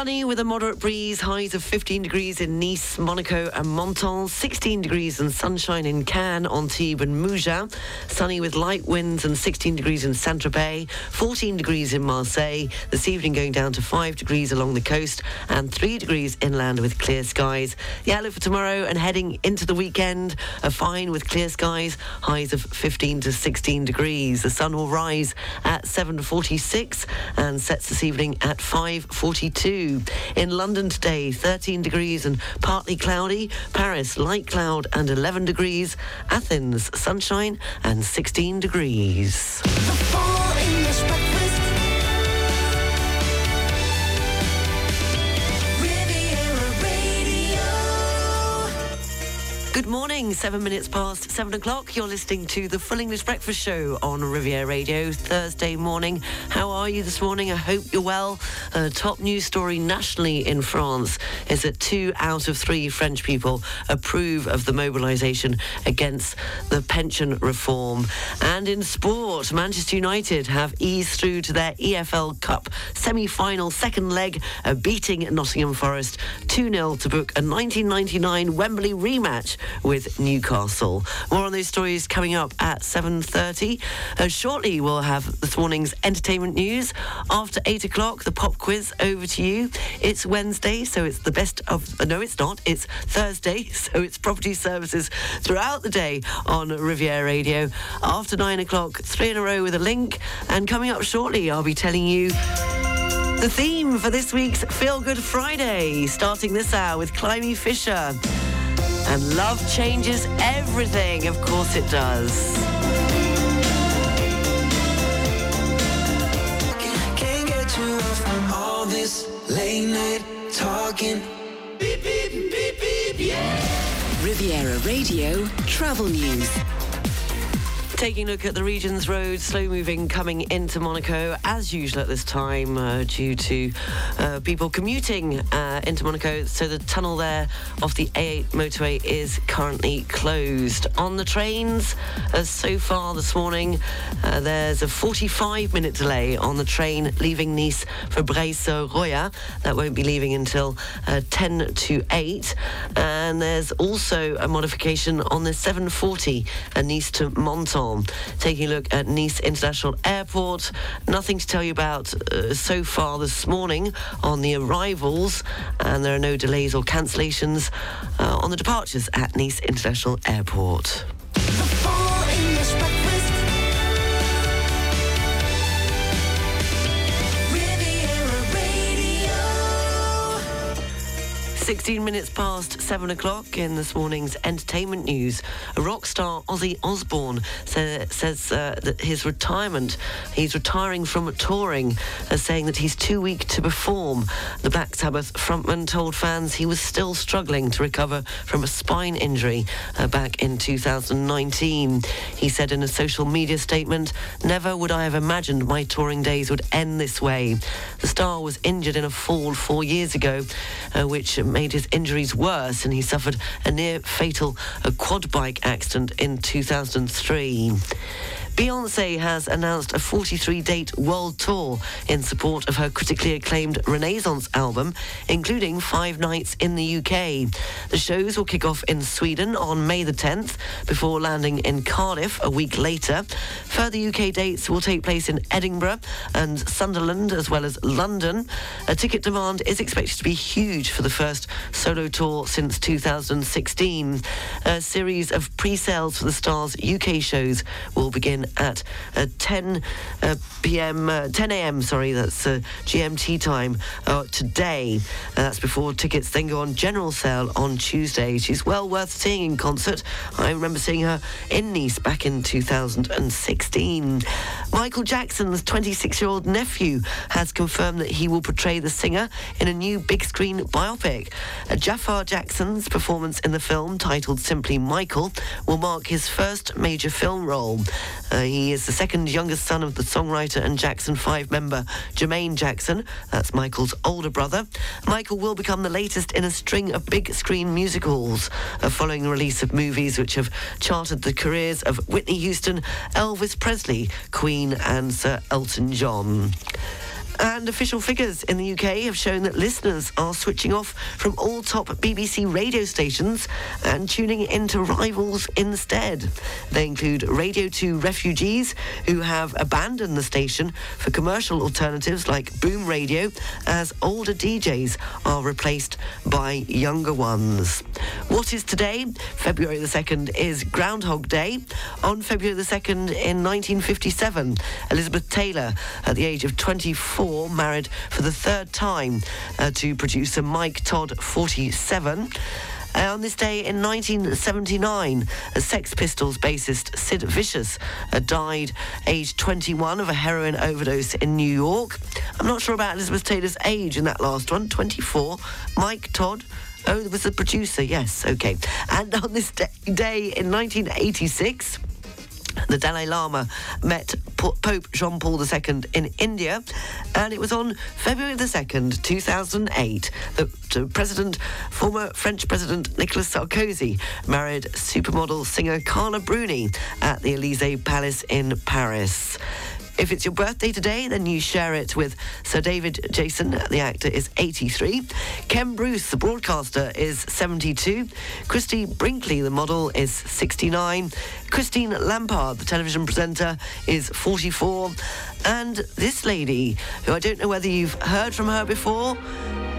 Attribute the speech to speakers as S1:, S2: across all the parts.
S1: Sunny with a moderate breeze, highs of 15 degrees in Nice, Monaco, and Menton, 16 degrees and sunshine in Cannes, Antibes, and Mougins. Sunny with light winds and 16 degrees in Saint Tropez, 14 degrees in Marseille. This evening going down to 5 degrees along the coast and 3 degrees inland with clear skies. The outlook for tomorrow and heading into the weekend are fine with clear skies, highs of 15 to 16 degrees. The sun will rise at 7.46 and sets this evening at 5.42. In London today, 13 degrees and partly cloudy. Paris, light cloud and 11 degrees. Athens, sunshine and 16 degrees. Good morning, seven minutes past seven o'clock. You're listening to the Full English Breakfast Show on Riviera Radio Thursday morning. How are you this morning? I hope you're well. Top news story nationally in France is that two out of three French people approve of the mobilisation against the pension reform. And in sport, Manchester United have eased through to their EFL Cup semi final second leg, beating Nottingham Forest 2 0 to book a 1999 Wembley rematch with Newcastle. More on those stories coming up at 7.30. Uh, shortly, we'll have this morning's entertainment news. After 8 o'clock, the pop quiz over to you. It's Wednesday, so it's the best of... Uh, no, it's not. It's Thursday, so it's property services throughout the day on Riviera Radio. After 9 o'clock, three in a row with a link. And coming up shortly, I'll be telling you... The theme for this week's Feel Good Friday, starting this hour with Climie Fisher. And love changes everything. Of course it does.
S2: Can't get you off from all this late night talking. Beep, beep, beep, beep, yeah.
S3: Riviera Radio Travel News.
S1: Taking a look at the region's roads, slow moving coming into Monaco as usual at this time uh, due to uh, people commuting uh, into Monaco. So the tunnel there off the A8 motorway is currently closed. On the trains, uh, so far this morning, uh, there's a 45 minute delay on the train leaving Nice for Breil-sur-Roya. That won't be leaving until uh, 10 to 8. And there's also a modification on the 740 Nice to Menton. Taking a look at Nice International Airport. Nothing to tell you about uh, so far this morning on the arrivals, and there are no delays or cancellations uh, on the departures at Nice International Airport. 16 minutes past 7 o'clock in this morning's entertainment news. Rock star Ozzy Osbourne say, says uh, that his retirement, he's retiring from touring, uh, saying that he's too weak to perform. The Black Sabbath frontman told fans he was still struggling to recover from a spine injury uh, back in 2019. He said in a social media statement, Never would I have imagined my touring days would end this way. The star was injured in a fall four years ago, uh, which made his injuries worse, and he suffered a near fatal quad bike accident in 2003. Beyonce has announced a 43 date world tour in support of her critically acclaimed Renaissance album, including five nights in the UK. The shows will kick off in Sweden on May the 10th before landing in Cardiff a week later. Further UK dates will take place in Edinburgh and Sunderland as well as London. A ticket demand is expected to be huge for the first solo tour since 2016. A series of pre sales for the star's UK shows will begin at uh, 10 uh, p.m., uh, 10 a.m. Sorry, that's uh, GMT time uh, today. Uh, that's before tickets then go on general sale on Tuesday. She's well worth seeing in concert. I remember seeing her in Nice back in 2016. Michael Jackson's 26-year-old nephew has confirmed that he will portray the singer in a new big screen biopic. Jafar Jackson's performance in the film, titled simply Michael, will mark his first major film role. Uh, he is the second youngest son of the songwriter and Jackson 5 member Jermaine Jackson. That's Michael's older brother. Michael will become the latest in a string of big screen musicals uh, following the release of movies which have charted the careers of Whitney Houston, Elvis Presley, Queen, and Sir Elton John. And official figures in the UK have shown that listeners are switching off from all top BBC radio stations and tuning into rivals instead. They include Radio 2 refugees who have abandoned the station for commercial alternatives like Boom Radio as older DJs are replaced by younger ones. What is today? February the 2nd is Groundhog Day. On February the 2nd in 1957, Elizabeth Taylor, at the age of 24, married for the third time uh, to producer Mike Todd, 47. Uh, on this day in 1979, Sex Pistols bassist Sid Vicious uh, died aged 21 of a heroin overdose in New York. I'm not sure about Elizabeth Taylor's age in that last one, 24. Mike Todd, Oh, there was the producer, yes, okay. And on this day in 1986, the Dalai Lama met Pope Jean Paul II in India, and it was on February the 2nd, 2008, that President, former French President Nicolas Sarkozy married supermodel singer Carla Bruni at the Elysee Palace in Paris. If it's your birthday today, then you share it with Sir David Jason, the actor, is 83. Ken Bruce, the broadcaster, is 72. Christie Brinkley, the model, is 69. Christine Lampard, the television presenter, is 44. And this lady, who I don't know whether you've heard from her before,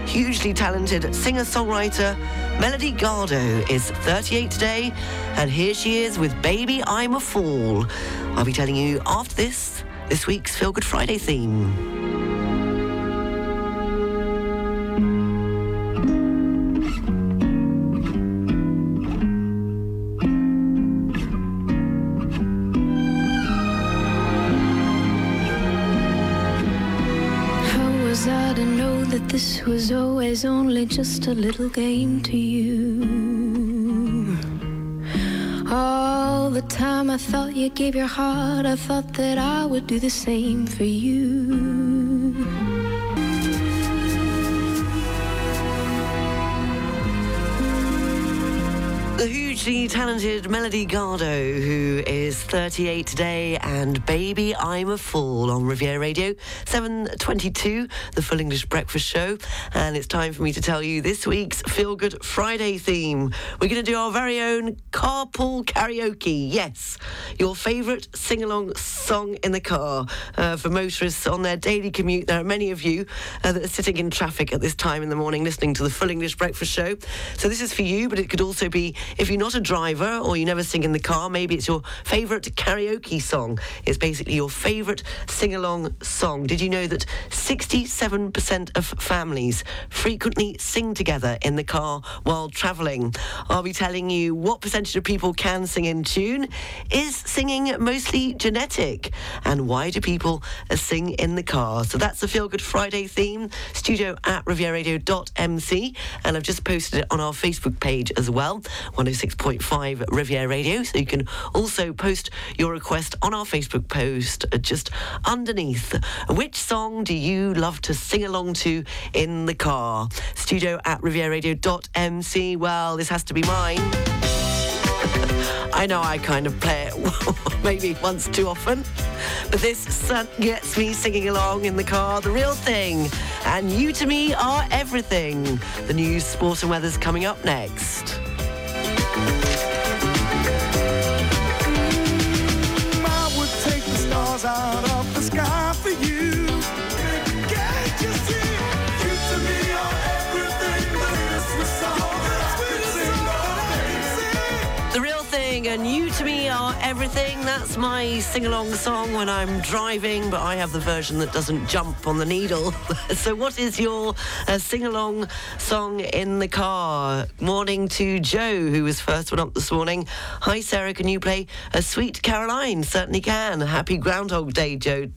S1: hugely talented singer-songwriter Melody Gardot is 38 today, and here she is with Baby I'm a Fool. I'll be telling you after this this week's Feel Good Friday theme.
S4: How was I to know that this was always only just a little game to you? All the time I thought you gave your heart, I thought that I would do the same for you.
S1: Hugely talented Melody Gardot, who is 38 today, and Baby I'm a Fool on Riviera Radio, 7.22, the Full English Breakfast Show. And it's time for me to tell you this week's Feel Good Friday theme. We're going to do our very own carpool karaoke. Yes, your favourite sing-along song in the car uh, for motorists on their daily commute. There are many of you uh, that are sitting in traffic at this time in the morning listening to the Full English Breakfast Show. So this is for you, but it could also be if you're not a driver or you never sing in the car, maybe it's your favourite karaoke song. It's basically your favourite sing along song. Did you know that 67% of families frequently sing together in the car while travelling? I'll be telling you what percentage of people can sing in tune. Is singing mostly genetic? And why do people sing in the car? So that's the Feel Good Friday theme, studio at rivieradio.mc. And I've just posted it on our Facebook page as well. Oh 106.5 Riviera Radio. So you can also post your request on our Facebook post uh, just underneath. Which song do you love to sing along to in the car? Studio at rivieradio.mc. Well, this has to be mine. I know I kind of play it maybe once too often, but this gets me singing along in the car, the real thing. And you to me are everything. The news, sport, and weather's coming up next.
S5: Sing.
S1: The real thing, and you to me are everything. That's my sing along song when I'm driving, but I have the version that doesn't jump on the needle. so, what is your uh, sing along song in the car? Morning to Joe, who was first one up this morning. Hi, Sarah, can you play a Sweet Caroline? Certainly can. Happy Groundhog Day, Joe,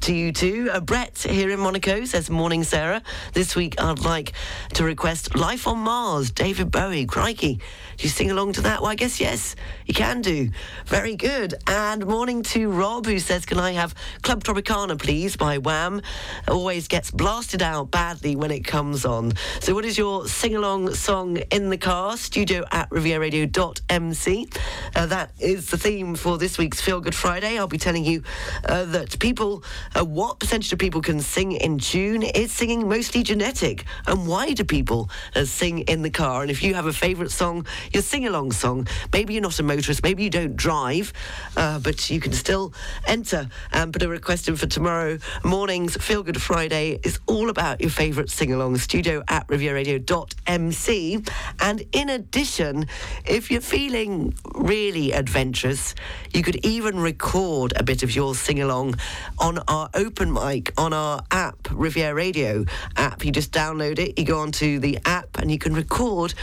S1: to you too. Uh, Brett here in Monaco says, Morning, Sarah. This week I'd like to request Life on Mars, David Bowie. Crikey. Do you sing along to that? Well, I guess yes. You can do. Very good. And morning to Rob, who says, Can I have Club Tropicana, please, by Wham? Always gets blasted out badly when it comes on. So, what is your sing along song in the car? Studio at rivieradio.mc. Uh, that is the theme for this week's Feel Good Friday. I'll be telling you uh, that people, uh, what percentage of people can sing in tune? Is singing mostly genetic? And why do people uh, sing in the car? And if you have a favourite song, your sing along song, maybe you're not a maybe you don't drive, uh, but you can still enter and put a request in for tomorrow morning's Feel Good Friday. is all about your favourite sing along. Studio at rivieradio.mc. And in addition, if you're feeling really adventurous, you could even record a bit of your sing along on our open mic on our app, Riviera Radio app. You just download it, you go onto the app, and you can record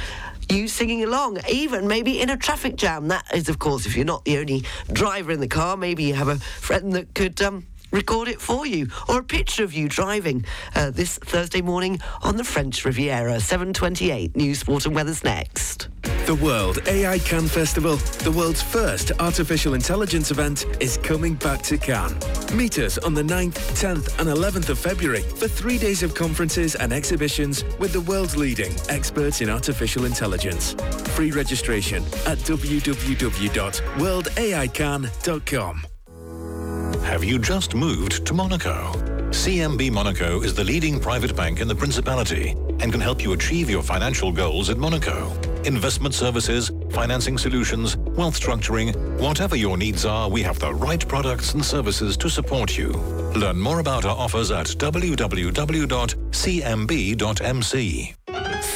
S1: you singing along, even maybe in a traffic jam. That is, of course, if you're not the only driver in the car, maybe you have a friend that could. Um, record it for you or a picture of you driving uh, this Thursday morning on the French Riviera. 728 News, Sport and Weather's next.
S6: The World AI Cannes Festival, the world's first artificial intelligence event, is coming back to Cannes. Meet us on the 9th, 10th and 11th of February for three days of conferences and exhibitions with the world's leading experts in artificial intelligence. Free registration at www.worldaicannes.com.
S7: Have you just moved to Monaco? CMB Monaco is the leading private bank in the Principality and can help you achieve your financial goals in Monaco. Investment services, financing solutions, wealth structuring, whatever your needs are, we have the right products and services to support you. Learn more about our offers at www.cmb.mc.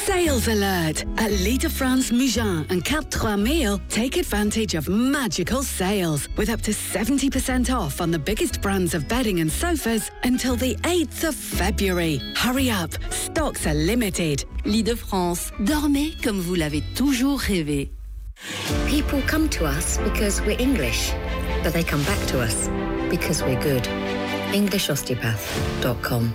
S3: Sales alert! At Lit de France Mougin and Cap 3000, take advantage of magical sales with up to 70% off on the biggest brands of bedding and sofas until the 8th of February. Hurry up, stocks are limited.
S8: Lit de France, dormez comme vous l'avez toujours rêvé.
S9: People come to us because we're English, but they come back to us because we're good. EnglishOsteopath.com.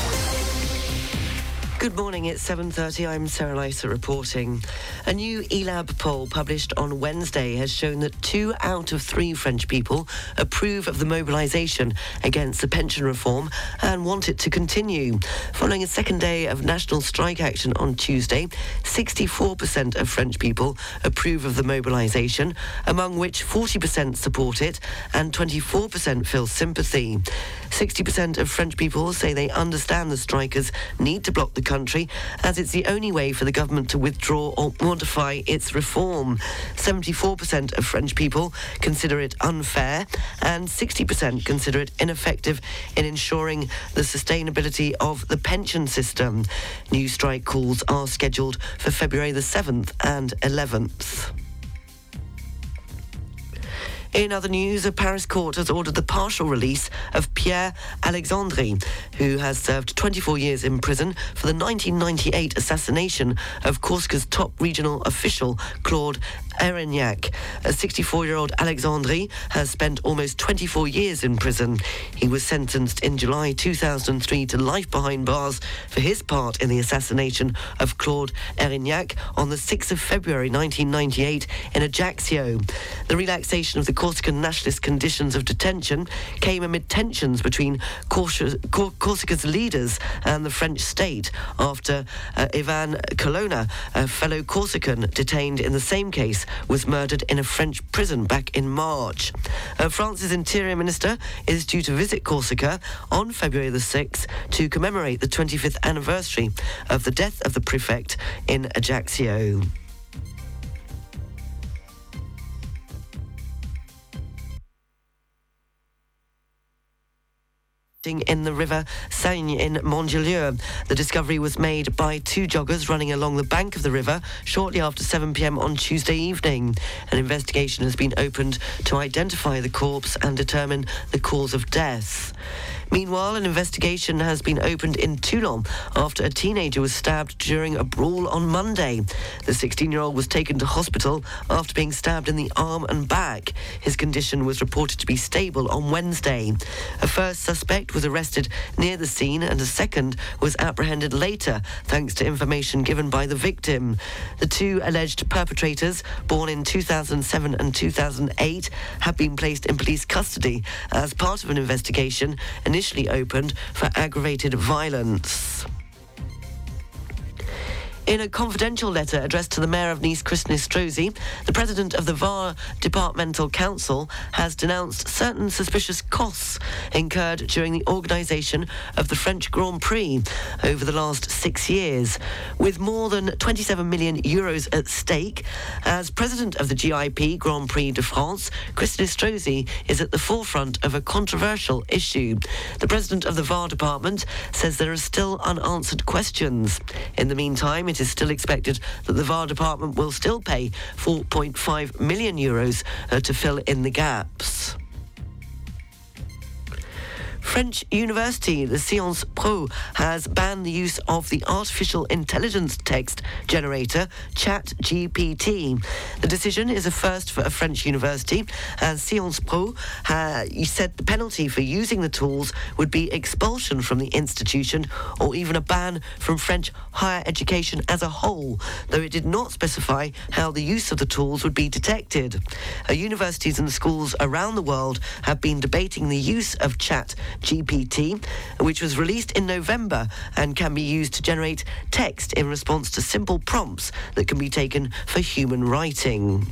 S1: Good morning, it's 7.30. I'm Sarah Lysa reporting. A new ELAB poll published on Wednesday has shown that two out of three French people approve of the mobilisation against the pension reform and want it to continue. Following a second day of national strike action on Tuesday, 64% of French people approve of the mobilisation, among which 40% support it and 24% feel sympathy. 60% of French people say they understand the strikers need to block the country as it's the only way for the government to withdraw or modify its reform. 74% of French people consider it unfair and 60% consider it ineffective in ensuring the sustainability of the pension system. New strike calls are scheduled for February the 7th and 11th. In other news, a Paris court has ordered the partial release of Pierre Alessandri, who has served 24 years in prison for the 1998 assassination of Corsica's top regional official, Claude Erignac. A 64-year-old Alessandri has spent almost 24 years in prison. He was sentenced in July 2003 to life behind bars for his part in the assassination of Claude Erignac on the 6th of February 1998 in Ajaccio. The relaxation of the Corsican nationalist conditions of detention came amid tensions between Corsica, Corsica's leaders and the French state after uh, Yvan Colonna, a fellow Corsican detained in the same case, was murdered in a French prison back in March. Uh, France's Interior Minister is due to visit Corsica on February the 6th to commemorate the 25th anniversary of the death of the prefect in Ajaccio. In the River Seine in Montjelieu. The discovery was made by two joggers running along the bank of the river shortly after 7 p.m. on Tuesday evening. An investigation has been opened to identify the corpse and determine the cause of death. Meanwhile, an investigation has been opened in Toulon after a teenager was stabbed during a brawl on Monday. The 16-year-old was taken to hospital after being stabbed in the arm and back. His condition was reported to be stable on Wednesday. A first suspect was arrested near the scene and a second was apprehended later thanks to information given by the victim. The two alleged perpetrators, born in 2007 and 2008, have been placed in police custody as part of an investigation initially opened for aggravated violence. In a confidential letter addressed to the Mayor of Nice, Christian Estrosi, the President of the VAR Departmental Council has denounced certain suspicious costs incurred during the organisation of the French Grand Prix over the last six years. With more than 27 million euros at stake, as President of the GIP Grand Prix de France, Christian Estrosi is at the forefront of a controversial issue. The President of the VAR Department says there are still unanswered questions. In the meantime, it is still expected that the VAR department will still pay 4.5 million euros uh, to fill in the gaps. French university, the Sciences Po, has banned the use of the artificial intelligence text generator ChatGPT. The decision is a first for a French university, as Sciences Po uh, said the penalty for using the tools would be expulsion from the institution or even a ban from French higher education as a whole, though it did not specify how the use of the tools would be detected. Uh, universities and schools around the world have been debating the use of chat GPT, which was released in November and can be used to generate text in response to simple prompts that can be taken for human writing.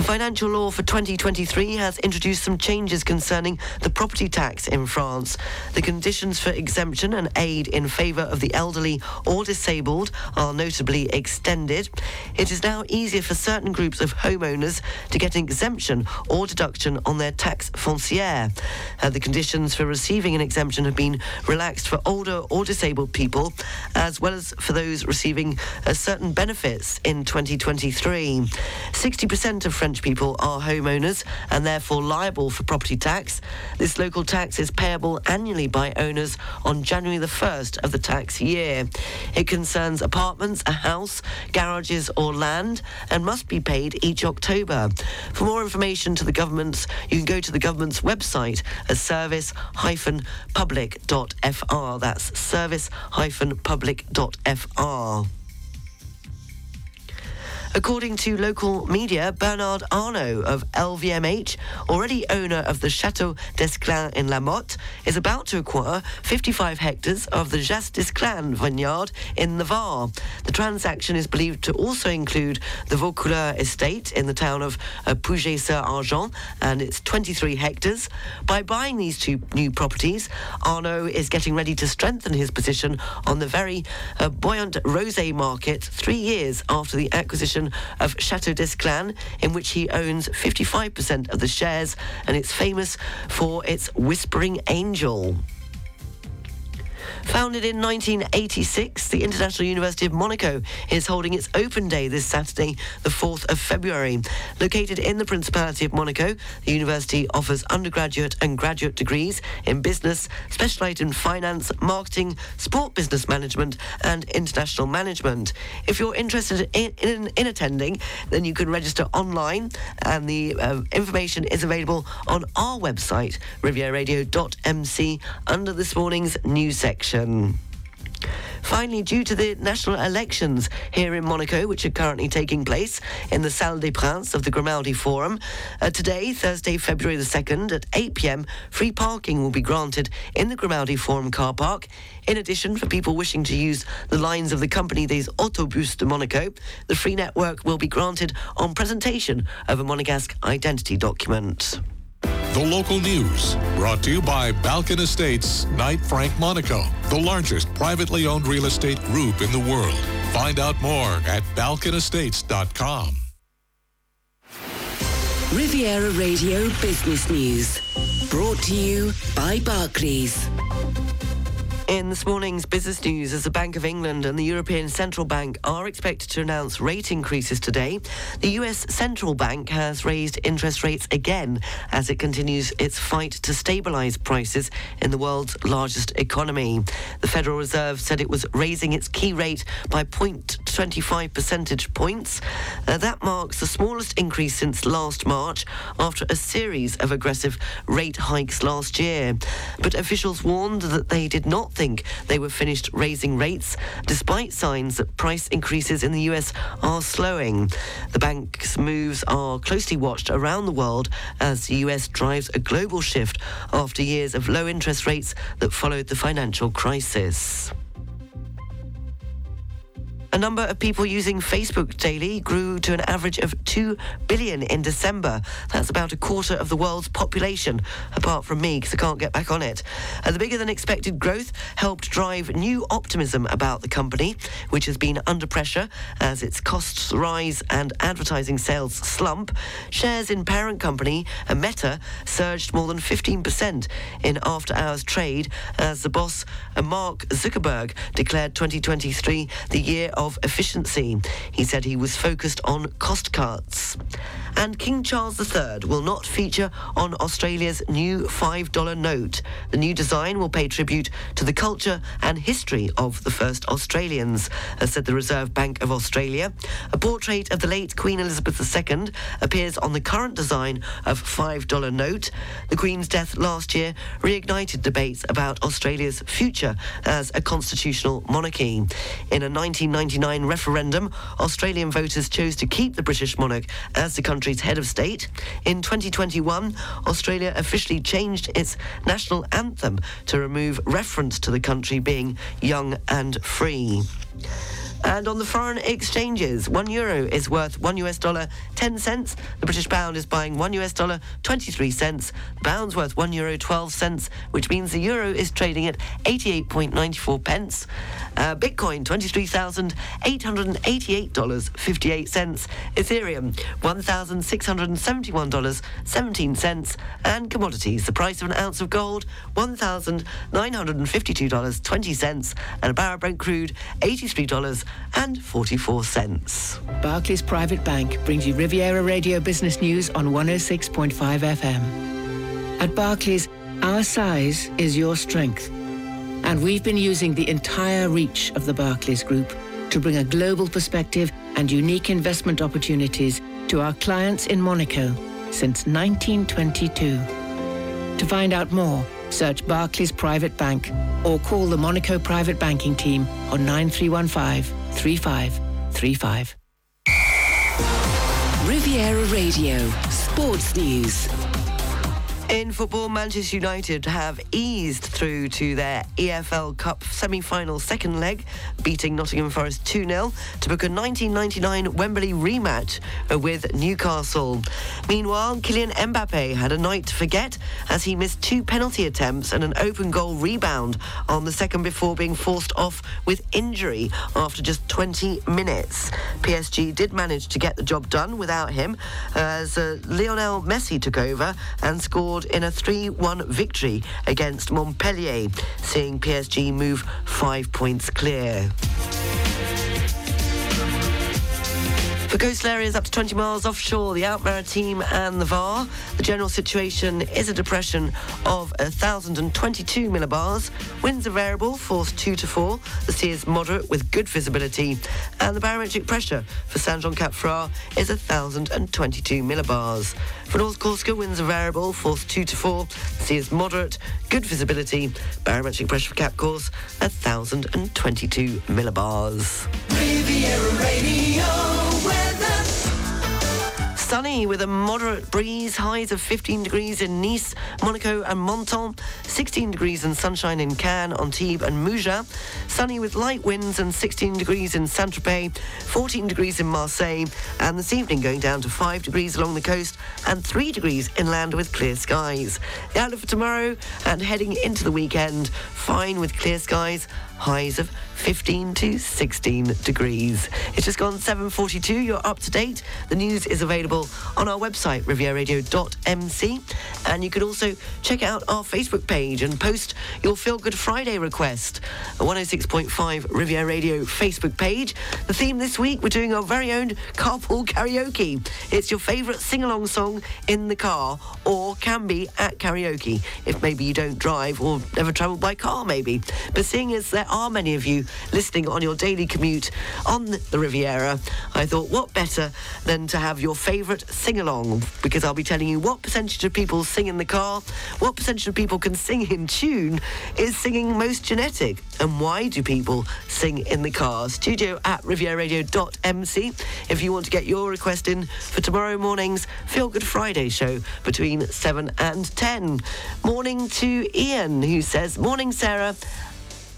S1: The financial law for 2023 has introduced some changes concerning the property tax in France. The conditions for exemption and aid in favour of the elderly or disabled are notably extended. It is now easier for certain groups of homeowners to get an exemption or deduction on their taxe foncière. Uh, the conditions for receiving an exemption have been relaxed for older or disabled people, as well as for those receiving uh, certain benefits in 2023. 60% of French people are homeowners and therefore liable for property tax. This local tax is payable annually by owners on January the 1st of the tax year. It concerns apartments, a house, garages or land and must be paid each October. For more information to the government's, you can go to the government's website at service-public.fr. That's service-public.fr. According to local media, Bernard Arnault of LVMH, already owner of the Chateau d'Esclans in La Motte, is about to acquire 55 hectares of the Jas d'Esclans vineyard in Var. The transaction is believed to also include the Vaucouleurs estate in the town of Puget-sur-Argens and its 23 hectares. By buying these two new properties, Arnault is getting ready to strengthen his position on the very uh, buoyant rosé market three years after the acquisition of Chateau d'Esclans, in which he owns 55% of the shares, and it's famous for its Whispering Angel. Founded in 1986, the International University of Monaco is holding its open day this Saturday, the 4th of February. Located in the Principality of Monaco, the university offers undergraduate and graduate degrees in business, specialised in finance, marketing, sport business management, and international management. If you're interested in, in, in attending, then you can register online, and the uh, information is available on our website, rivieradio.mc, under this morning's news section. Finally, due to the national elections here in Monaco, which are currently taking place in the Salle des Princes of the Grimaldi Forum, uh, today, Thursday, February the 2nd, at 8 pm, free parking will be granted in the Grimaldi Forum car park. In addition, for people wishing to use the lines of the Compagnie des Autobus de Monaco, the free network will be granted on presentation of a Monegasque identity document.
S10: The local news brought to you by Balkan Estates Knight Frank Monaco, the largest privately owned real estate group in the world. Find out more at balkanestates.com.
S3: Riviera Radio Business News. Brought to you by Barclays.
S1: In this morning's business news, as the Bank of England and the European Central Bank are expected to announce rate increases today, the US Central Bank has raised interest rates again as it continues its fight to stabilize prices in the world's largest economy. The Federal Reserve said it was raising its key rate by 0.25 percentage points. Uh, that marks the smallest increase since last March after a series of aggressive rate hikes last year. But officials warned that they did not think they were finished raising rates, despite signs that price increases in the US are slowing. The bank's moves are closely watched around the world as the US drives a global shift after years of low interest rates that followed the financial crisis. A number of people using Facebook daily grew to an average of 2 billion in December. That's about a quarter of the world's population, apart from me, because I can't get back on it. Uh, the bigger than expected growth helped drive new optimism about the company, which has been under pressure as its costs rise and advertising sales slump. Shares in parent company Meta surged more than 15% in after hours trade as the boss, Mark Zuckerberg, declared 2023 the year of efficiency. He said he was focused on cost cuts. And King Charles III will not feature on Australia's new $5 note. The new design will pay tribute to the culture and history of the first Australians, said the Reserve Bank of Australia. A portrait of the late Queen Elizabeth II appears on the current design of $5 note. The Queen's death last year reignited debates about Australia's future as a constitutional monarchy. In a 1999 referendum, Australian voters chose to keep the British monarch as the country's head of state. In 2021, Australia officially changed its national anthem to remove reference to the country being young and free. And on the foreign exchanges, one euro is worth one US dollar 10 cents. The British pound is buying one US dollar 23 cents. The pound's worth one euro 12 cents, which means the euro is trading at 88.94 pence. Uh, Bitcoin $23,888.58. Ethereum $1,671.17. And commodities, the price of an ounce of gold $1,952.20. And a barrel of Brent crude $83 and 44 cents.
S11: Barclays Private Bank brings you Riviera Radio Business News on 106.5 FM. At Barclays, our size is your strength. And we've been using the entire reach of the Barclays Group to bring a global perspective and unique investment opportunities to our clients in Monaco since 1922. To find out more, search Barclays Private Bank or call the Monaco Private Banking Team on 9315 3535.
S3: Riviera Radio Sports News.
S1: In football, Manchester United have eased through to their EFL Cup semi-final second leg, beating Nottingham Forest 2-0 to book a 1999 Wembley rematch with Newcastle. Meanwhile, Kylian Mbappe had a night to forget as he missed two penalty attempts and an open goal rebound on the second before being forced off with injury after just 20 minutes. PSG did manage to get the job done without him as uh, Lionel Messi took over and scored in a 3-1 victory against Montpellier, seeing PSG move five points clear. For coastal areas up to 20 miles offshore, the Maritime and the VAR, the general situation is a depression of 1,022 millibars. Winds are variable, force 2 to 4. The sea is moderate with good visibility. And the barometric pressure for San Jean Cap Ferrat is 1,022 millibars. For North Corsica, winds are variable, force 2 to 4. The sea is moderate, good visibility. Barometric pressure for Cap Corse, 1,022 millibars.
S2: Riviera Radio. Esto
S1: Sunny with a moderate breeze, highs of 15 degrees in Nice, Monaco and Menton, 16 degrees and sunshine in Cannes, Antibes and Mougins, sunny with light winds and 16 degrees in Saint-Tropez, 14 degrees in Marseille, and this evening going down to 5 degrees along the coast and 3 degrees inland with clear skies. The outlook for tomorrow and heading into the weekend, fine with clear skies, highs of 15 to 16 degrees. It's just gone 7.42. You're up to date. The news is available on our website, rivieradio.mc. And you can also check out our Facebook page and post your Feel Good Friday request. 106.5 Riviera Radio Facebook page. The theme this week, we're doing our very own carpool karaoke. It's your favourite sing-along song in the car or can be at karaoke if maybe you don't drive or never travel by car maybe. But seeing as there are many of you listening on your daily commute on the Riviera, I thought what better than to have your favourite sing-along because I'll be telling you what percentage of people sing in the car, what percentage of people can sing in tune, is singing most genetic, and why do people sing in the car? Studio at rivieradio.mc if you want to get your request in for tomorrow morning's Feel Good Friday show between 7 and 10. Morning to Ian who says, Morning Sarah.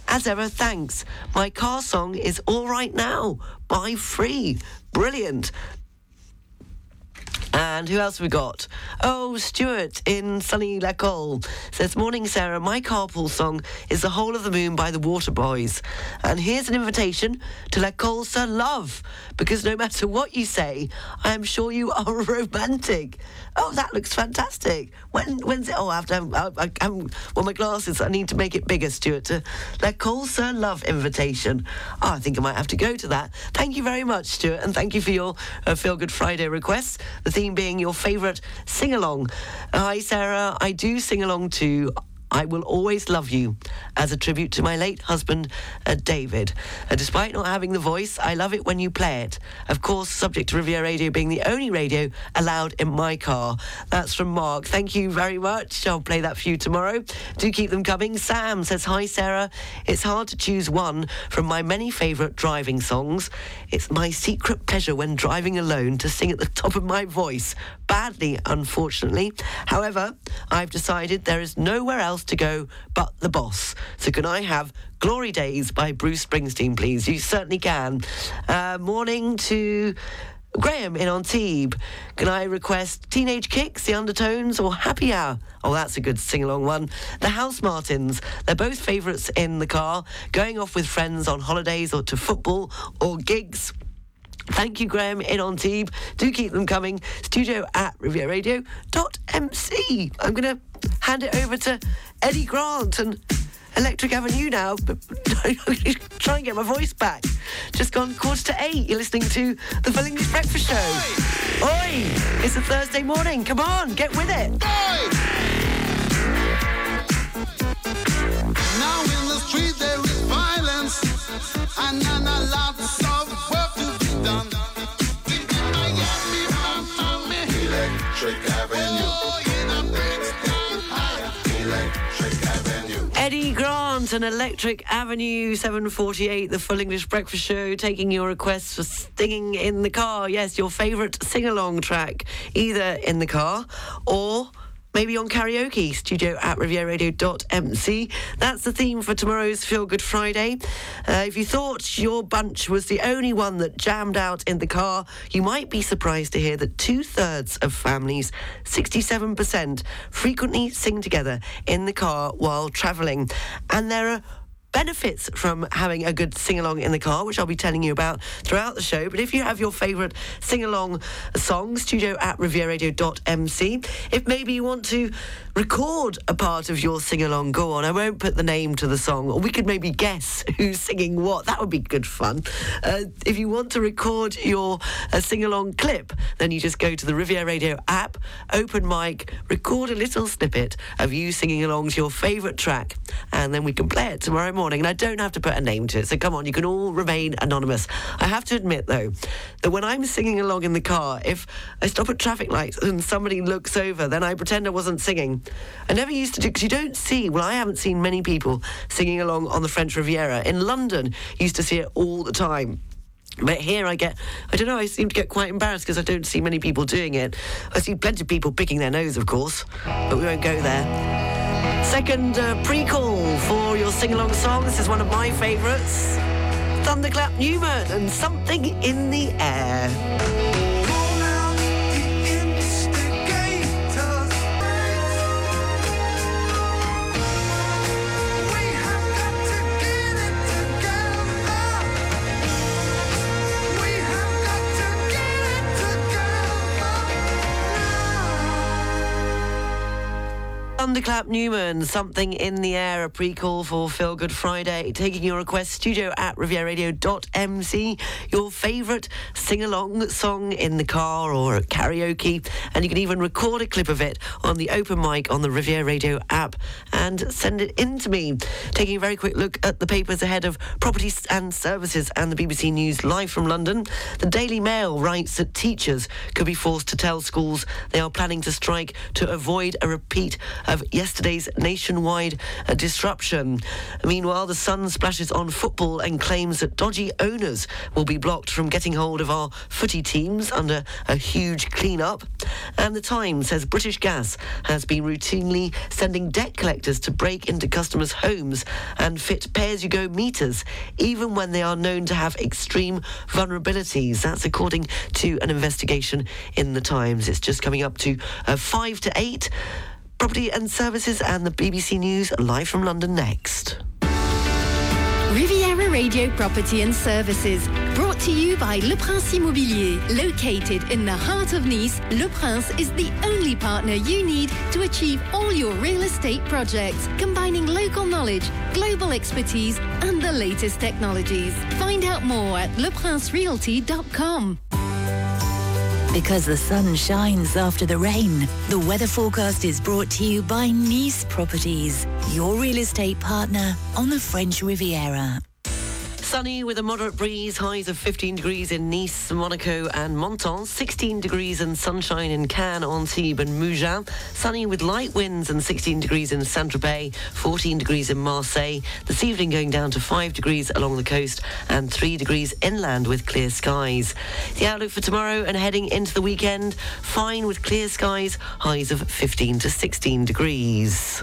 S1: As ever, thanks. My car song is All Right Now by Free. Brilliant. And who else we got? Oh, Stuart in sunny La Colle says, Morning, Sarah. My carpool song is The Whole of the Moon by the Waterboys. And here's an invitation to La Colle sur Loup, because no matter what you say, I am sure you are romantic. Oh, that looks fantastic. When when's it? Oh, I have to have, I, I, well, my glasses, I need to make it bigger, Stuart, to La Colle sur Loup invitation. Oh, I think I might have to go to that. Thank you very much, Stuart, and thank you for your uh, Feel Good Friday requests. The theme being your favourite sing along. Hi, Sarah. I do sing along to I Will Always Love You as a tribute to my late husband, uh, David. Uh, despite not having the voice, I love it when you play it. Of course, subject to Riviera Radio being the only radio allowed in my car. That's from Mark. Thank you very much. I'll play that for you tomorrow. Do keep them coming. Sam says, Hi, Sarah. It's hard to choose one from my many favourite driving songs. It's my secret pleasure when driving alone to sing at the top of my voice. Badly, unfortunately. However, I've decided there is nowhere else to go but the boss. So can I have Glory Days by Bruce Springsteen, please? You certainly can. Uh, morning to Graham in Antibes. Can I request Teenage Kicks, The Undertones, or Happy Hour? Oh, that's a good sing along one. The House Martins. They're both favourites in the car, going off with friends on holidays or to football or gigs. Thank you, Graham, in Antibes. Do keep them coming. Studio at rivieradio.mc. I'm going to hand it over to Eddie Grant and Electric Avenue now. But try and get my voice back. Just gone quarter to eight. You're listening to the Full English Breakfast Show. Oi! It's a Thursday morning. Come on, get with it.
S5: Now in the street there is violence and, and a lot of work to be done. Electric
S1: And Electric Avenue 748, the Full English Breakfast Show, taking your requests for singing in the car. Yes, your favourite sing along track, either in the car or maybe on karaoke, studio at rivieradio.mc. That's the theme for tomorrow's Feel Good Friday. Uh, if you thought your bunch was the only one that jammed out in the car, you might be surprised to hear that two thirds of families, 67%, frequently sing together in the car while travelling. And there are benefits from having a good sing along in the car, which I'll be telling you about throughout the show. But if you have your favourite sing along song, studio at rivieradio.mc. If maybe you want to record a part of your sing along, go on. I won't put the name to the song, or we could maybe guess who's singing what. That would be good fun. Uh, if you want to record your uh, sing along clip, then you just go to the Riviera Radio app, open mic, record a little snippet of you singing along to your favourite track, and then we can play it tomorrow morning. And I don't have to put a name to it, so come on, you can all remain anonymous. I have to admit, though, that when I'm singing along in the car, if I stop at traffic lights and somebody looks over, then I pretend I wasn't singing. I never used to do because you don't see. Well, I haven't seen many people singing along on the French Riviera. In London, used to see it all the time. But here I get, I don't know, I seem to get quite embarrassed because I don't see many people doing it. I see plenty of people picking their nose, of course, but we won't go there. Second uh, pre-call for your sing-along song. This is one of my favourites. Thunderclap Newman and Something in the Air. Thunderclap Newman, Something in the Air, a pre-call for Feel Good Friday. Taking your request, studio at rivieradio.mc, your favourite sing-along song in the car or at karaoke. And you can even record a clip of it on the open mic on the Riviera Radio app and send it in to me. Taking a very quick look at the papers ahead of Properties and Services and the BBC News live from London. The Daily Mail writes that teachers could be forced to tell schools they are planning to strike to avoid a repeat of yesterday's nationwide uh, disruption. Meanwhile, the Sun splashes on football and claims that dodgy owners will be blocked from getting hold of our footy teams under a huge clean-up. And the Times says British Gas has been routinely sending debt collectors to break into customers' homes and fit pay-as-you-go meters, even when they are known to have extreme vulnerabilities. That's according to an investigation in the Times. It's just coming up to uh, five to eight. Property and Services and the BBC News live from London next.
S8: Riviera Radio Property and Services, brought to you by Le Prince Immobilier. Located in the heart of Nice, Le Prince is the only partner you need to achieve all your real estate projects, combining local knowledge, global expertise, and the latest technologies. Find out more at leprincerealty.com.
S12: Because the sun shines after the rain, the weather forecast is brought to you by Nice Properties, your real estate partner on the French Riviera.
S1: Sunny with a moderate breeze, highs of 15 degrees in Nice, Monaco and Menton, 16 degrees and sunshine in Cannes, Antibes and Mougins, sunny with light winds and 16 degrees in Saint-Tropez, 14 degrees in Marseille, this evening going down to 5 degrees along the coast and 3 degrees inland with clear skies. The outlook for tomorrow and heading into the weekend, fine with clear skies, highs of 15 to 16 degrees.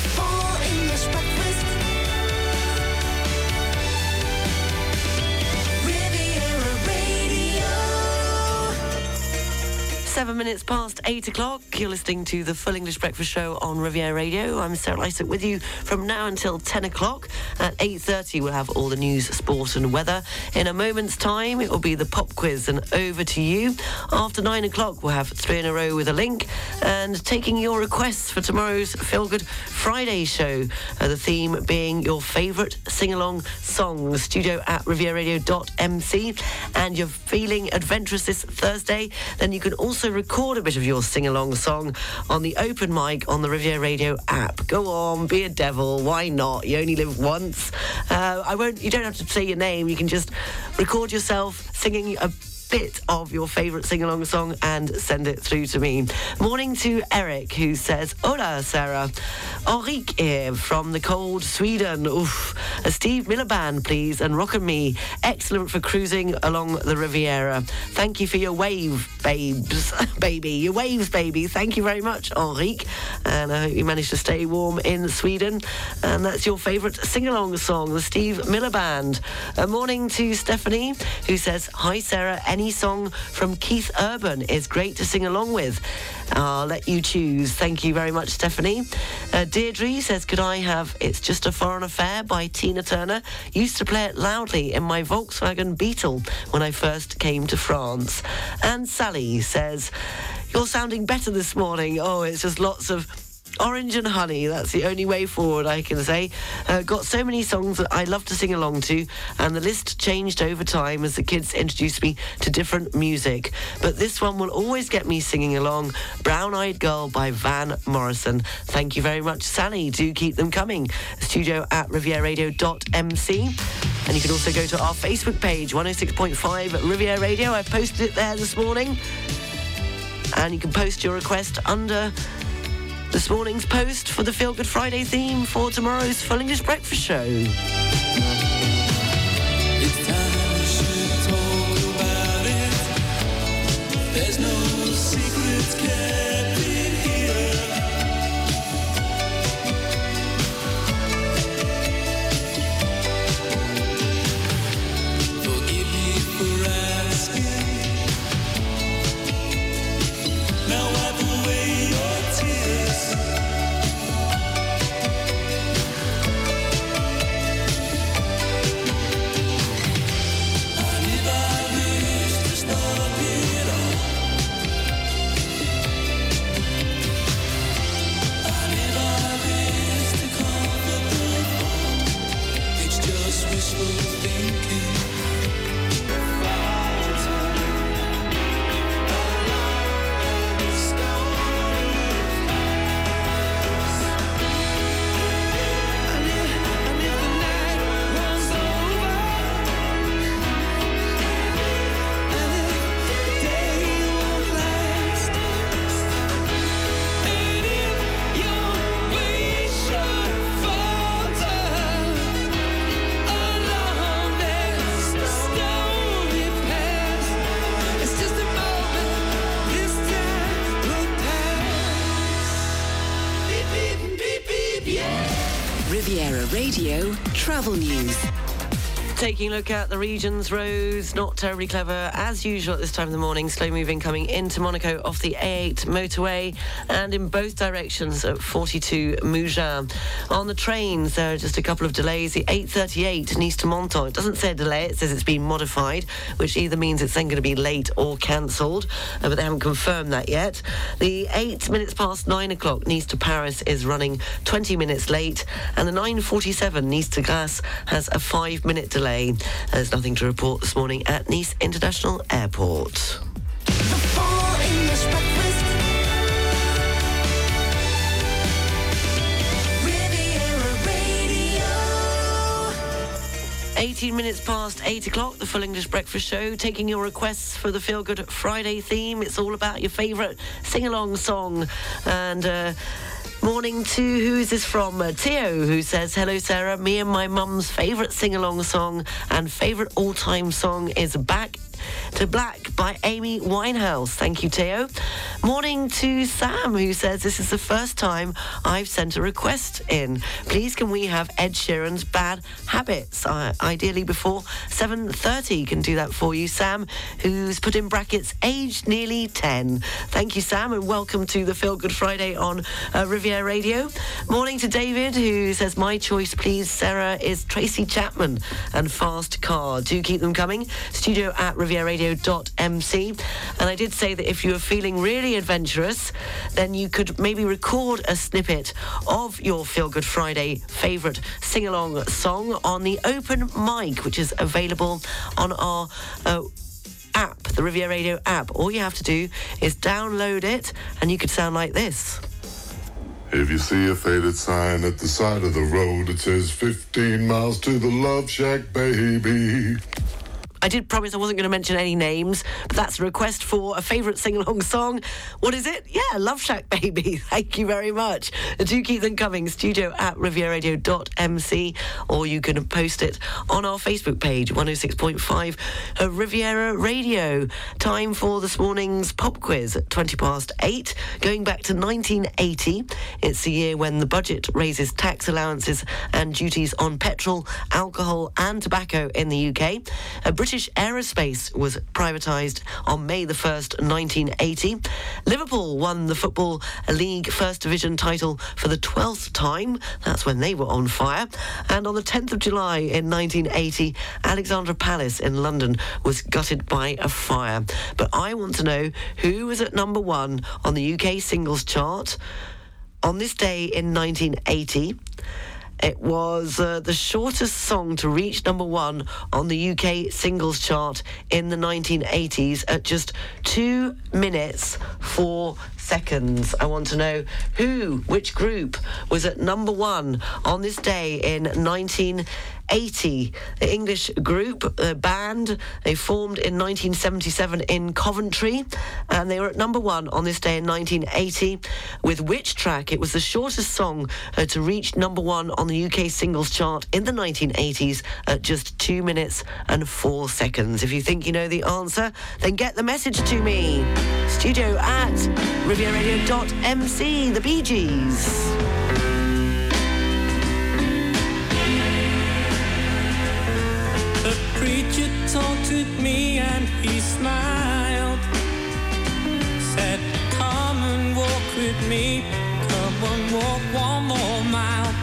S1: Seven minutes past eight o'clock. You're listening to the Full English Breakfast Show on Riviera Radio. I'm Sarah Lysak with you from now until 10 o'clock. At 8.30, we'll have all the news, sport and weather. In a moment's time, it will be the pop quiz and over to you. After nine o'clock, we'll have three in a row with a link and taking your requests for tomorrow's Feel Good Friday show. Uh, the theme being your favourite sing-along song. Studio at rivieradio.mc. And you're feeling adventurous this Thursday, then you can also record a bit of your sing-along song on the open mic on the Riviera Radio app. Go on, be a devil. Why not? You only live once. Uh, I won't. You don't have to say your name. You can just record yourself singing a bit of your favourite sing-along song and send it through to me. Morning to Eric, who says, Hola, Sarah. Ulrike here from the cold Sweden. Oof. A Steve Miller Band, please, and Rock and Me. Excellent for cruising along the Riviera. Thank you for your wave, babes, baby. Your waves, baby. Thank you very much, Ulrike. And I hope you managed to stay warm in Sweden. And that's your favourite sing-along song, the Steve Miller Band. A morning to Stephanie, who says, Hi, Sarah. Any song from Keith Urban is great to sing along with. I'll let you choose. Thank you very much, Stephanie. Uh, Deirdre says, Could I have It's Just a Foreign Affair by Tina Turner? Used to play it loudly in my Volkswagen Beetle when I first came to France. And Sally says, You're sounding better this morning. Oh, it's just lots of Orange and Honey, that's the only way forward, I can say. Uh, got so many songs that I love to sing along to, and the list changed over time as the kids introduced me to different music. But this one will always get me singing along Brown Eyed Girl by Van Morrison. Thank you very much, Sally. Do keep them coming. Studio at rivieradio.mc. And you can also go to our Facebook page, 106.5 Riviera Radio. I posted it there this morning. And you can post your request under this morning's post for the Feel Good Friday theme for tomorrow's Full English Breakfast Show.
S2: It's
S3: News.
S1: Taking a look at the region's roads, not terribly clever as usual at this time of the morning. Slow moving coming into Monaco off the A8 motorway and in both directions at 42 Mougins. On the trains, there are just a couple of delays. The 838 Nice to Menton, it doesn't say delay, it says it's been modified, which either means it's then going to be late or cancelled, uh, but they haven't confirmed that yet. The 8 minutes past 9 o'clock Nice to Paris is running 20 minutes late, and the 947 Nice to Grasse has a 5 minute delay. There's nothing to report this morning at Nice International Airport.
S2: Breakfast.
S1: 18 minutes past 8 o'clock, the Full English Breakfast Show, taking your requests for the Feel Good Friday theme. It's all about your favourite sing along song. And, uh, Morning to who is this from? Uh, Theo, who says, Hello, Sarah. Me and my mum's favourite sing along song and favourite all time song is Back to Black by Amy Winehouse. Thank you, Theo. Morning to Sam, who says this is the first time I've sent a request in. Please, can we have Ed Sheeran's Bad Habits? Uh, ideally before 7.30 can do that for you. Sam, who's put in brackets, aged nearly 10. Thank you, Sam, and welcome to the Feel Good Friday on uh, Riviera Radio. Morning to David, who says, my choice, please, Sarah, is Tracy Chapman and Fast Car. Do keep them coming. Studio at rivieradio.mc. And I did say that if you were feeling really adventurous, then you could maybe record a snippet of your Feel Good Friday favourite sing along song on the open mic, which is available on our. Uh, app, the Riviera Radio app. All you have to do is download it and you could sound like this.
S13: If you see a faded sign at the side of the road, it says 15 miles to the Love Shack, baby.
S1: I did promise I wasn't going to mention any names, but that's a request for a favourite sing along song. What is it? Yeah, Love Shack Baby. Thank you very much. Do keep them coming. Studio at rivieradio.mc, or you can post it on our Facebook page, 106.5 uh, Riviera Radio. Time for this morning's pop quiz at 20 past 8. Going back to 1980, it's the year when the budget raises tax allowances and duties on petrol, alcohol, and tobacco in the UK. A British aerospace was privatised on May the 1st, 1980. Liverpool won the Football League First Division title for the 12th time. That's when they were on fire. And on the 10th of July in 1980, Alexandra Palace in London was gutted by a fire. But I want to know who was at number one on the UK singles chart on this day in 1980. It was uh, the shortest song to reach number one on the UK singles chart in the 1980s at just two minutes, four seconds. I want to know who, which group was at number one on this day in 1980. The English group, uh, band, they formed in 1977 in Coventry and they were at number one on this day in 1980 with which track? It was the shortest song uh, to reach number one on the UK singles chart in the 1980s at just two minutes and four seconds. If you think you know the answer, then get the message to me. Studio at rivieradio.mc, the Bee Gees.
S14: Preacher talked with me and he smiled. Said, Come and walk with me. Come and walk one more mile.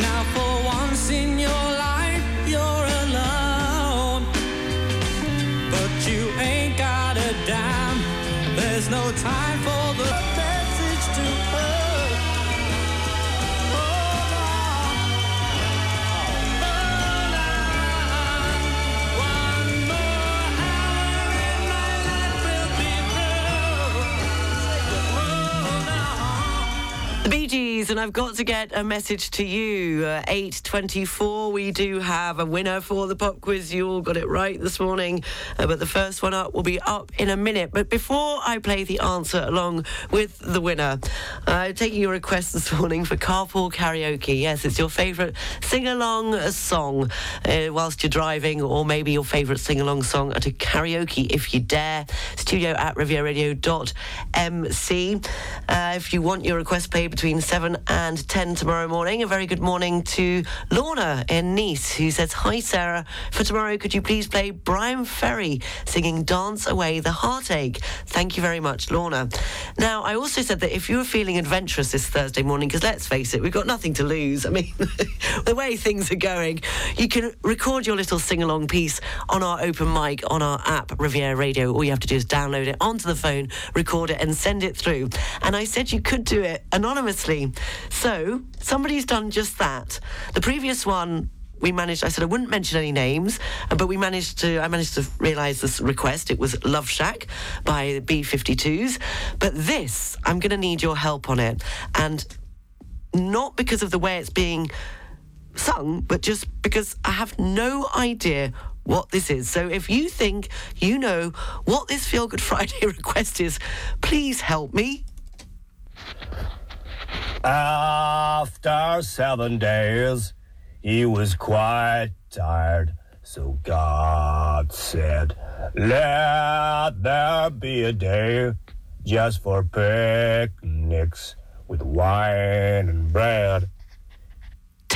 S14: Now, for once in your life, you're alone. But you ain't got a dime. There's no time The
S1: Bee Gees, and I've got to get a message to you. Uh, 8.24, we do have a winner for the pop quiz. You all got it right this morning, uh, but the first one up will be up in a minute. But before I play the answer along with the winner, I'm taking your request this morning for carpool karaoke. Yes, it's your favourite sing-along song uh, whilst you're driving, or maybe your favourite sing-along song at a karaoke if you dare. Studio at rivieradio.mc. Uh, if you want your request played between 7 7 and 10 tomorrow morning. A very good morning to Lorna in Nice, who says, Hi, Sarah. For tomorrow, could you please play Bryan Ferry singing Dance Away the Heartache? Thank you very much, Lorna. Now, I also said that if you were feeling adventurous this Thursday morning, because let's face it, we've got nothing to lose. I mean, the way things are going, you can record your little sing along piece on our open mic on our app, Riviera Radio. All you have to do is download it onto the phone, record it, and send it through. And I said you could do it anonymously. So somebody's done just that. The previous one we managed i said i wouldn't mention any names uh, but we managed to i managed to realize this request it was love shack by b52s but this i'm going to need your help on it and not because of the way it's being sung but just because i have no idea what this is. So if you think you know what this Feel Good Friday request is, please help me.
S15: After seven days, he was quite tired. So God said, Let there be a day just for picnics with wine and bread.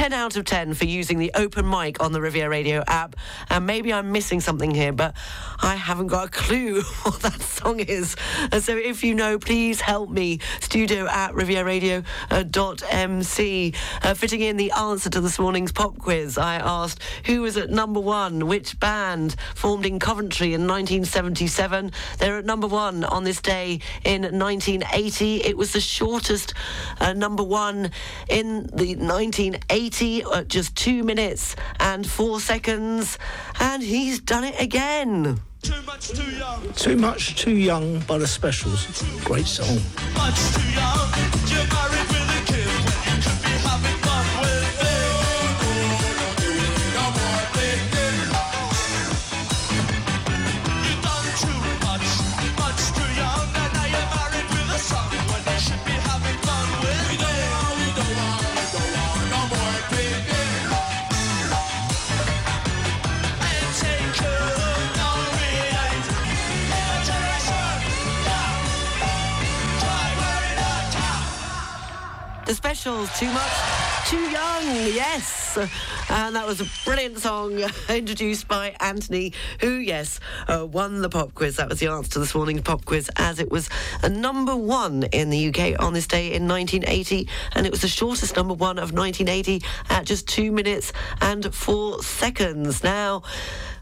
S1: 10 out of 10 for using the open mic on the Riviera Radio app. And maybe I'm missing something here, but I haven't got a clue what that song is. And so if you know, please help me. Studio at rivieradio.mc. Uh, fitting in the answer to this morning's pop quiz, I asked who was at number one, which band formed in Coventry in 1977. They're at number one on this day in 1980. It was the shortest uh, number one in the 1980 80 at just two minutes and four seconds, and he's done it again.
S16: Too much too young. Too much too young by the specials. Great song.
S1: The specials, too much, too young, yes. And that was a brilliant song introduced by Anthony, who, yes, uh, won the pop quiz. That was the answer to this morning's pop quiz, as it was a number one in the UK on this day in 1980. And it was the shortest number one of 1980 at just two minutes and four seconds. Now,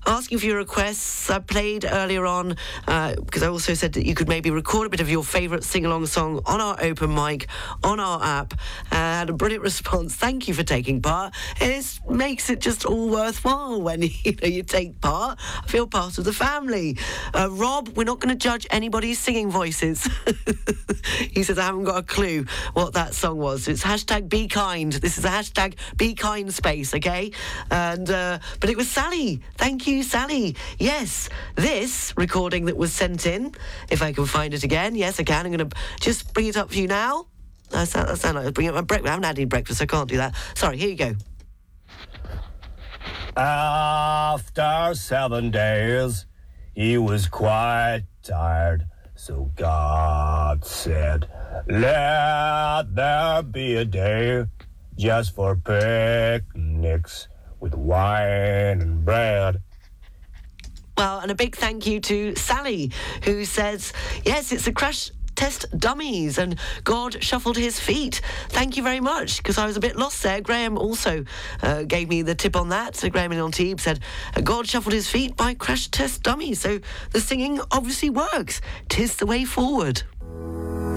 S1: asking for your requests. I played earlier on uh, because I also said that you could maybe record a bit of your favourite sing along song on our open mic on our app. Uh, had a brilliant response. Thank you for taking part. It makes it just all worthwhile when you know you take part. I feel part of the family. Uh, Rob, we're not going to judge anybody's singing voices. he says I haven't got a clue what that song was. It's hashtag be kind. This is a hashtag be kind space, okay? And uh, but it was Sally. Thank you, Sally. Yes, this recording that was sent in, if I can find it again. Yes, I can. I'm going to just bring it up for you now. I sound, I sound like I bringing up my breakfast. I haven't had any breakfast, so I can't do that. Sorry, here you go.
S15: After seven days, he was quite tired. So God said, Let there be a day just for picnics with wine and bread.
S1: Well, and a big thank you to Sally, who says, yes, it's a crash test dummies and God shuffled his feet. Thank you very much because I was a bit lost there. Graham also uh, gave me the tip on that. So Graham Antibes said, uh, God shuffled his feet by crash test dummies. So the singing obviously works. Tis the way forward.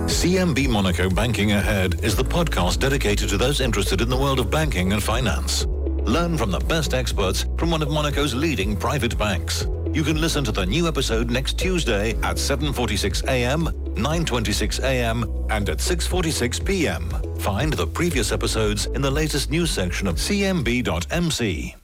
S7: CMB Monaco Banking Ahead is the podcast dedicated to those interested in the world of banking and finance. Learn from the best experts from one of Monaco's leading private banks. You can listen to the new episode next Tuesday at 7:46 a.m., 9:26 a.m., and at 6:46 p.m. Find the previous episodes in the latest news section of cmb.mc.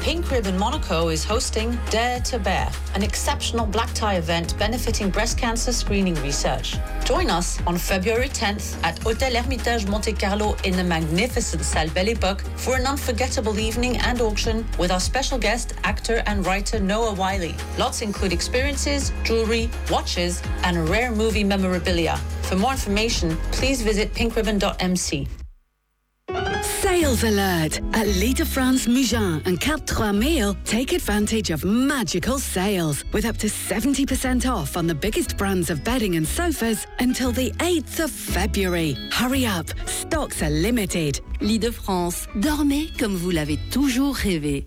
S17: Pink Ribbon Monaco is hosting Dare to Bear, an exceptional black tie event benefiting breast cancer screening research. Join us on February 10th at Hotel Hermitage Monte Carlo in the magnificent Salle Belle Époque for an unforgettable evening and auction with our special guest, actor and writer Noah Wyle. Lots include experiences, jewelry, watches, and rare movie memorabilia. For more information, please visit pinkribbon.mc.
S3: Sales alert! At Lit de France Mougins and Cap 3000, take advantage of magical sales with up to 70% off on the biggest brands of bedding and sofas until the 8th of February. Hurry up, stocks are limited.
S8: Lit de France, dormez comme vous l'avez toujours rêvé.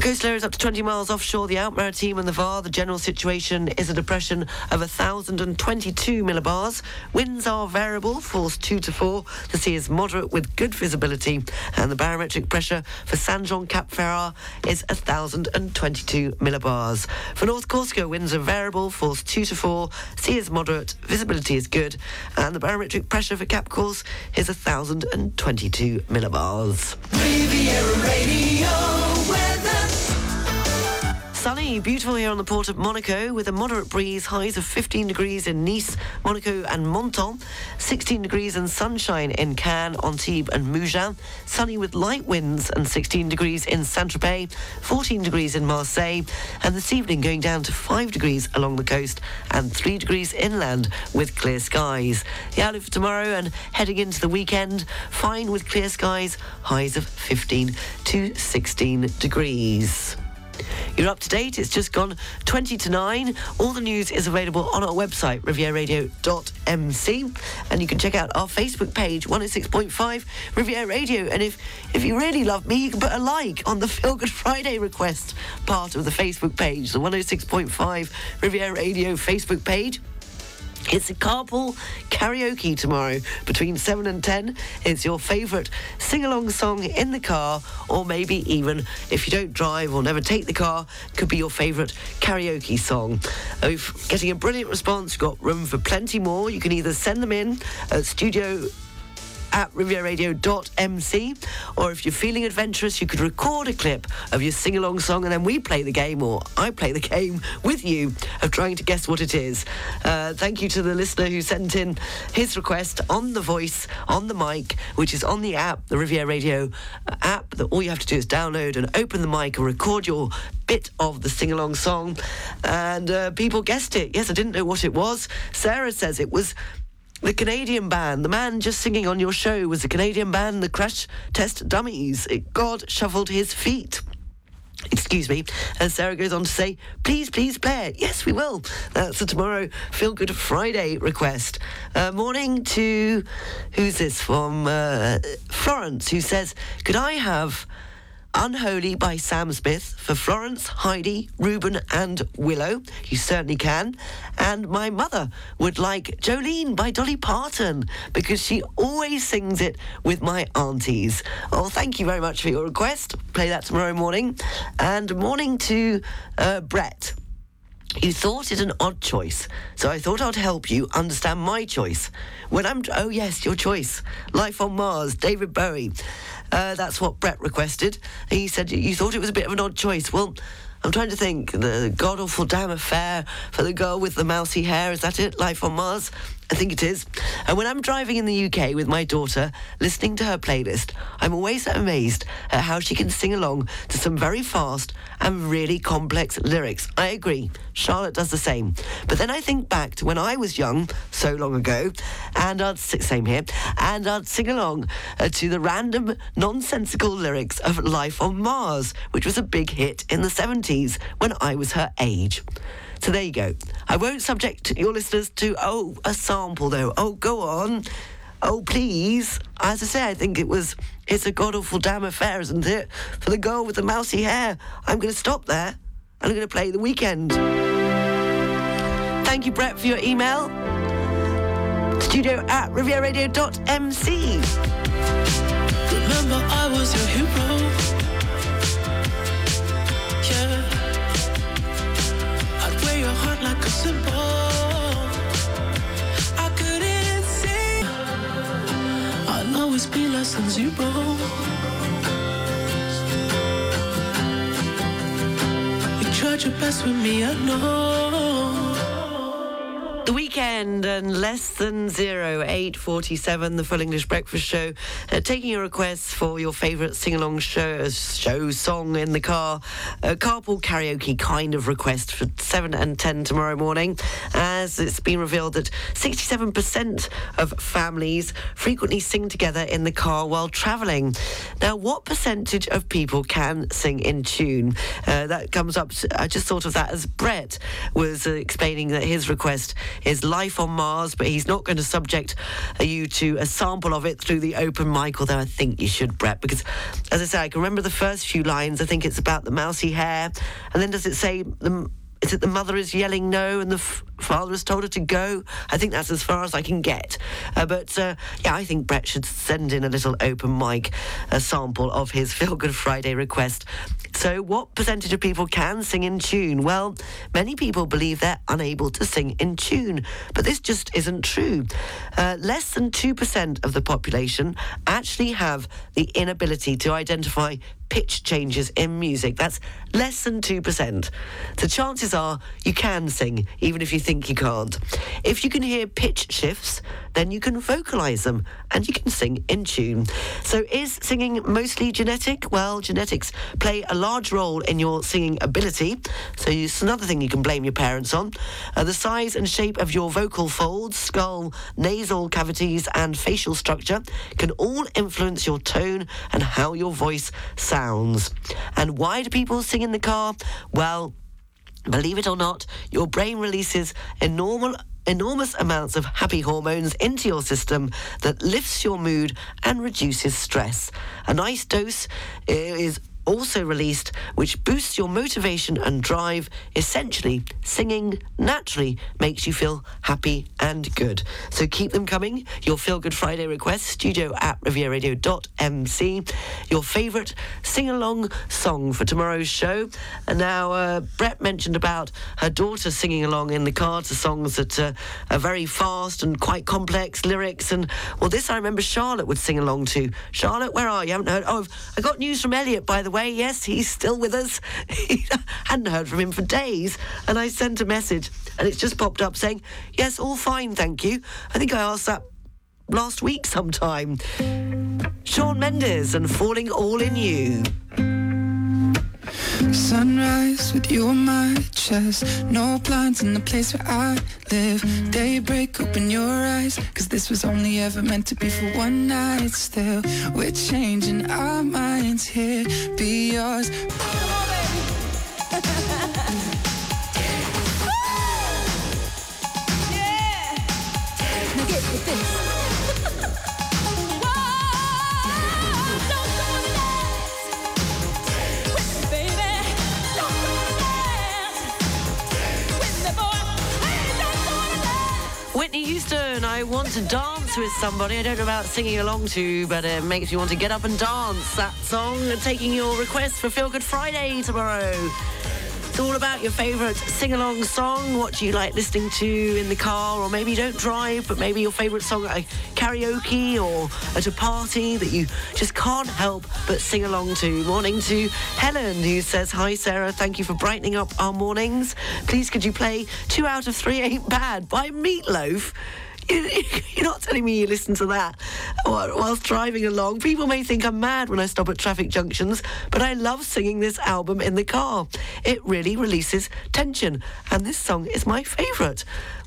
S1: For coastal is up to 20 miles offshore, the Alpes-Maritimes and the VAR, the general situation is a depression of 1,022 millibars. Winds are variable, force 2 to 4. The sea is moderate with good visibility. And the barometric pressure for Saint-Jean-Cap-Ferrat is 1,022 millibars. For North Corsica, winds are variable, force 2 to 4. Sea is moderate, visibility is good. And the barometric pressure for Cap Corse is 1,022 millibars.
S2: Riviera Radio.
S1: Sunny, beautiful here on the port of Monaco with a moderate breeze, highs of 15 degrees in Nice, Monaco and Menton, 16 degrees and sunshine in Cannes, Antibes and Mougins, sunny with light winds and 16 degrees in Saint-Tropez, 14 degrees in Marseille, and this evening going down to 5 degrees along the coast and 3 degrees inland with clear skies. The outlook for tomorrow and heading into the weekend, fine with clear skies, highs of 15 to 16 degrees. You're up to date. It's just gone 20 to 9. All the news is available on our website, rivieradio.mc. And you can check out our Facebook page, 106.5 Riviera Radio. And if, if you really love me, you can put a like on the Feel Good Friday request part of the Facebook page, the 106.5 Riviera Radio Facebook page. It's a carpool karaoke tomorrow between 7 and 10. It's your favourite sing along song in the car, or maybe even if you don't drive or never take the car, could be your favourite karaoke song. Uh, if getting a brilliant response, you've got room for plenty more. You can either send them in at studio at rivieradio.mc or if you're feeling adventurous you could record a clip of your sing-along song and then we play the game or I play the game with you of trying to guess what it is. Uh, thank you to the listener who sent in his request on the voice, on the mic, which is on the app, the Riviera Radio app that all you have to do is download and open the mic and record your bit of the sing-along song and uh, people guessed it. Yes, I didn't know what it was. Sarah says it was the Canadian band, the man just singing on your show was the Canadian band, the Crash Test Dummies. God shuffled his feet. Excuse me. And Sarah goes on to say, please, please play it. Yes, we will. That's a tomorrow Feel Good Friday request. Uh, morning to, who's this from? Uh, Florence, who says, could I have Unholy by Sam Smith for Florence, Heidi, Ruben, and Willow. You certainly can. And my mother would like Jolene by Dolly Parton because she always sings it with my aunties. Oh, thank you very much for your request. Play that tomorrow morning. And morning to uh, Brett. You thought it an odd choice, so I thought I'd help you understand my choice. When I'm, oh yes, your choice. Life on Mars, David Bowie. Uh, that's what Brett requested. He said you thought it was a bit of an odd choice. Well, I'm trying to think. The god awful damn affair for the girl with the mousy hair. Is that it? Life on Mars? I think it is. And when I'm driving in the UK with my daughter, listening to her playlist, I'm always amazed at how she can sing along to some very fast and really complex lyrics. I agree. Charlotte does the same. But then I think back to when I was young, so long ago, and I'd same here, and I'd sing along uh, to the random nonsensical lyrics of Life on Mars, which was a big hit in the 70s when I was her age. So there you go. I won't subject your listeners to, oh, a sample though. Oh, go on. Oh, please. As I say, I think it was, it's a god awful damn affair, isn't it? For the girl with the mousy hair. I'm going to stop there and I'm going to play the Weeknd. Thank you, Brett, for your email. Studio at rivieradio.mc.
S2: Remember, I was your hero. I'll always be less than zero. You tried your best with me, I know.
S1: The Weeknd and less than zero, 8.47, the Full English Breakfast Show. Uh, taking your requests for your favourite sing-along show, show song in the car. A carpool karaoke kind of request for 7 and 10 tomorrow morning. As it's been revealed that 67% of families frequently sing together in the car while travelling. Now, what percentage of people can sing in tune? Uh, that comes up, I just thought of that as Brett was uh, explaining that his request is Life on Mars, but he's not going to subject you to a sample of it through the open mic, although I think you should, Brett, because as I say, I can remember the first few lines. I think it's about the mousy hair. And then does it say the is it the mother is yelling no and the f- father has told her to go? I think that's as far as I can get. Uh, but uh, yeah, I think Brett should send in a little open mic a sample of his Feel Good Friday request. So, what percentage of people can sing in tune? Well, many people believe they're unable to sing in tune, but this just isn't true. Uh, less than 2% of the population actually have the inability to identify pitch changes in music. That's less than 2%. The chances are you can sing, even if you think you can't. If you can hear pitch shifts, then you can vocalise them and you can sing in tune. So is singing mostly genetic? Well, genetics play a large role in your singing ability. So it's another thing you can blame your parents on. Uh, the size and shape of your vocal folds, skull, nasal cavities, and facial structure can all influence your tone and how your voice sounds. And why do people sing in the car? Well, Believe it or not, your brain releases enormous enormous amounts of happy hormones into your system that lifts your mood and reduces stress. A nice dose is also released, which boosts your motivation and drive. Essentially, singing naturally makes you feel happy and good. So keep them coming. Your Feel Good Friday request, studio at rivieradio.mc. Your favourite sing along song for tomorrow's show. And now, uh, Brett mentioned about her daughter singing along in the car to songs that uh, are very fast and quite complex lyrics. And well, this I remember Charlotte would sing along to. Charlotte, where are you? I haven't heard. Oh, I got news from Elliot, by the way. Yes, he's still with us. hadn't heard from him for days. And I sent a message and it's just popped up saying, yes, all fine, thank you. I think I asked that last week sometime. Shawn Mendes and Falling All in You.
S18: Sunrise with you on my chest. No blinds in the place where I live. Daybreak, open your eyes. Cause this was only ever meant to be for one night. Still, we're changing our minds here. Be yours.
S19: Now get with this.
S1: Whitney Houston, I want to dance with somebody. I don't know about singing along to, but it makes you want to get up and dance. That song, taking your request for Feel Good Friday tomorrow. It's all about your favourite sing along song. What do you like listening to in the car? Or maybe you don't drive, but maybe your favourite song at a karaoke or at a party that you just can't help but sing along to. Morning to Helen, who says, Hi, Sarah. Thank you for brightening up our mornings. Please, could you play Two Out of Three Ain't Bad by Meat Loaf? You're not telling me you listen to that whilst driving along. People may think I'm mad when I stop at traffic junctions, but I love singing this album in the car. It really releases tension, and this song is my favourite.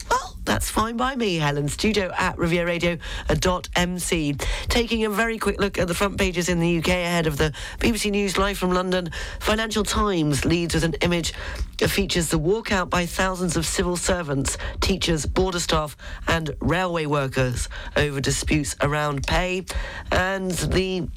S1: Well, that's fine by me, Helen. Studio at rivieradio.mc. Uh, Taking a very quick look at the front pages in the UK ahead of the BBC News Live from London. Financial Times leads with an image that features the walkout by thousands of civil servants, teachers, border staff, and railway workers over disputes around pay. And the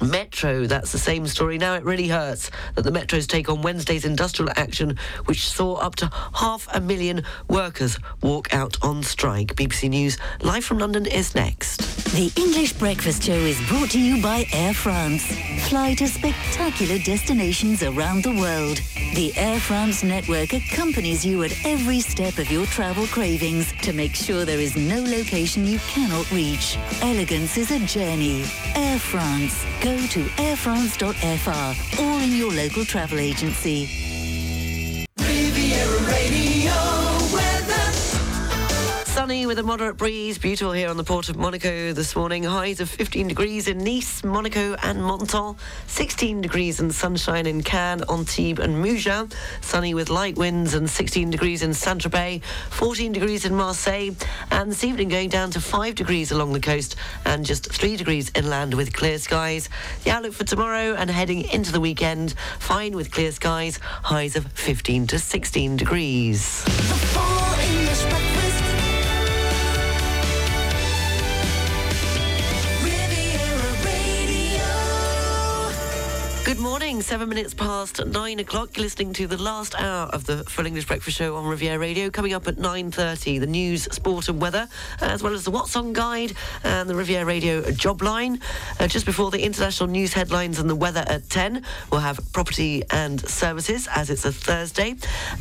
S1: Metro, that's the same story. Now it really hurts that the Metro's take on Wednesday's industrial action, which saw up to half a million workers walk out on strike. BBC News, live from London, is next.
S12: The English Breakfast Show is brought to you by Air France. Fly to spectacular destinations around the world. The Air France network accompanies you at every step of your travel cravings to make sure there is no location you cannot reach. Elegance is a journey. Air France. Go to airfrance.fr or in your local travel agency.
S2: Riviera Radio.
S1: Sunny with a moderate breeze. Beautiful here on the port of Monaco this morning. Highs of 15 degrees in Nice, Monaco, and Menton. 16 degrees and sunshine in Cannes, Antibes, and Mougins. Sunny with light winds and 16 degrees in Saint Tropez. 14 degrees in Marseille. And this evening going down to 5 degrees along the coast and just 3 degrees inland with clear skies. The outlook for tomorrow and heading into the weekend fine with clear skies. Highs of 15 to 16 degrees. Seven minutes past nine o'clock. You're listening to the last hour of the Full English Breakfast Show on Riviera Radio. Coming up at 9.30, the news, sport and weather, as well as the What's On Guide and the Riviera Radio job line. Uh, just before the international news headlines and the weather at 10, we'll have property and services as it's a Thursday.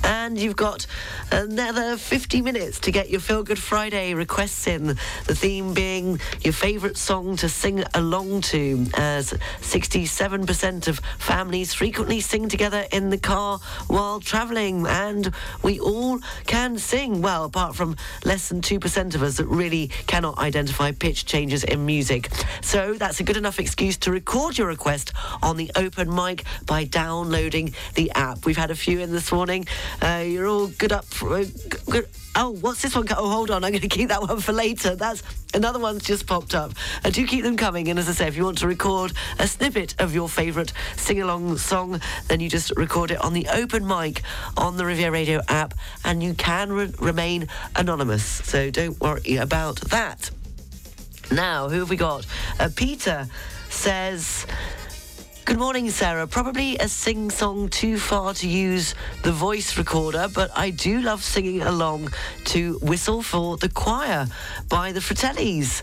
S1: And you've got another 50 minutes to get your Feel Good Friday requests in. The theme being your favourite song to sing along to, as 67% of families frequently sing together in the car while travelling, and we all can sing. Well, apart from less than 2% of us that really cannot identify pitch changes in music. So that's a good enough excuse to record your request on the open mic by downloading the app. We've had a few in this morning. Uh, you're all good up for. Uh, good. Oh, what's this one? Oh, hold on. I'm going to keep that one for later. That's another one's just popped up. Uh, do keep them coming. And as I say, if you want to record a snippet of your favourite song, then you just record it on the open mic on the Riviera Radio app, and you can re- remain anonymous. So don't worry about that. Now, who have we got? Uh, Peter says. Good morning, Sarah. Probably a sing song too far to use the voice recorder, but I do love singing along to Whistle for the Choir by the Fratellis.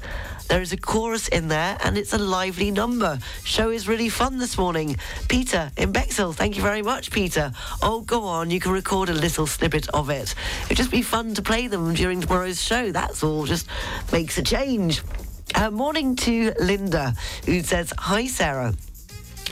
S1: There is a chorus in there and it's a lively number. Show is really fun this morning. Peter in Bexhill, thank you very much, Peter. Oh, go on, you can record a little snippet of it. It'd just be fun to play them during tomorrow's show. That's all, just makes a change. Uh, morning to Linda, who says, Hi, Sarah.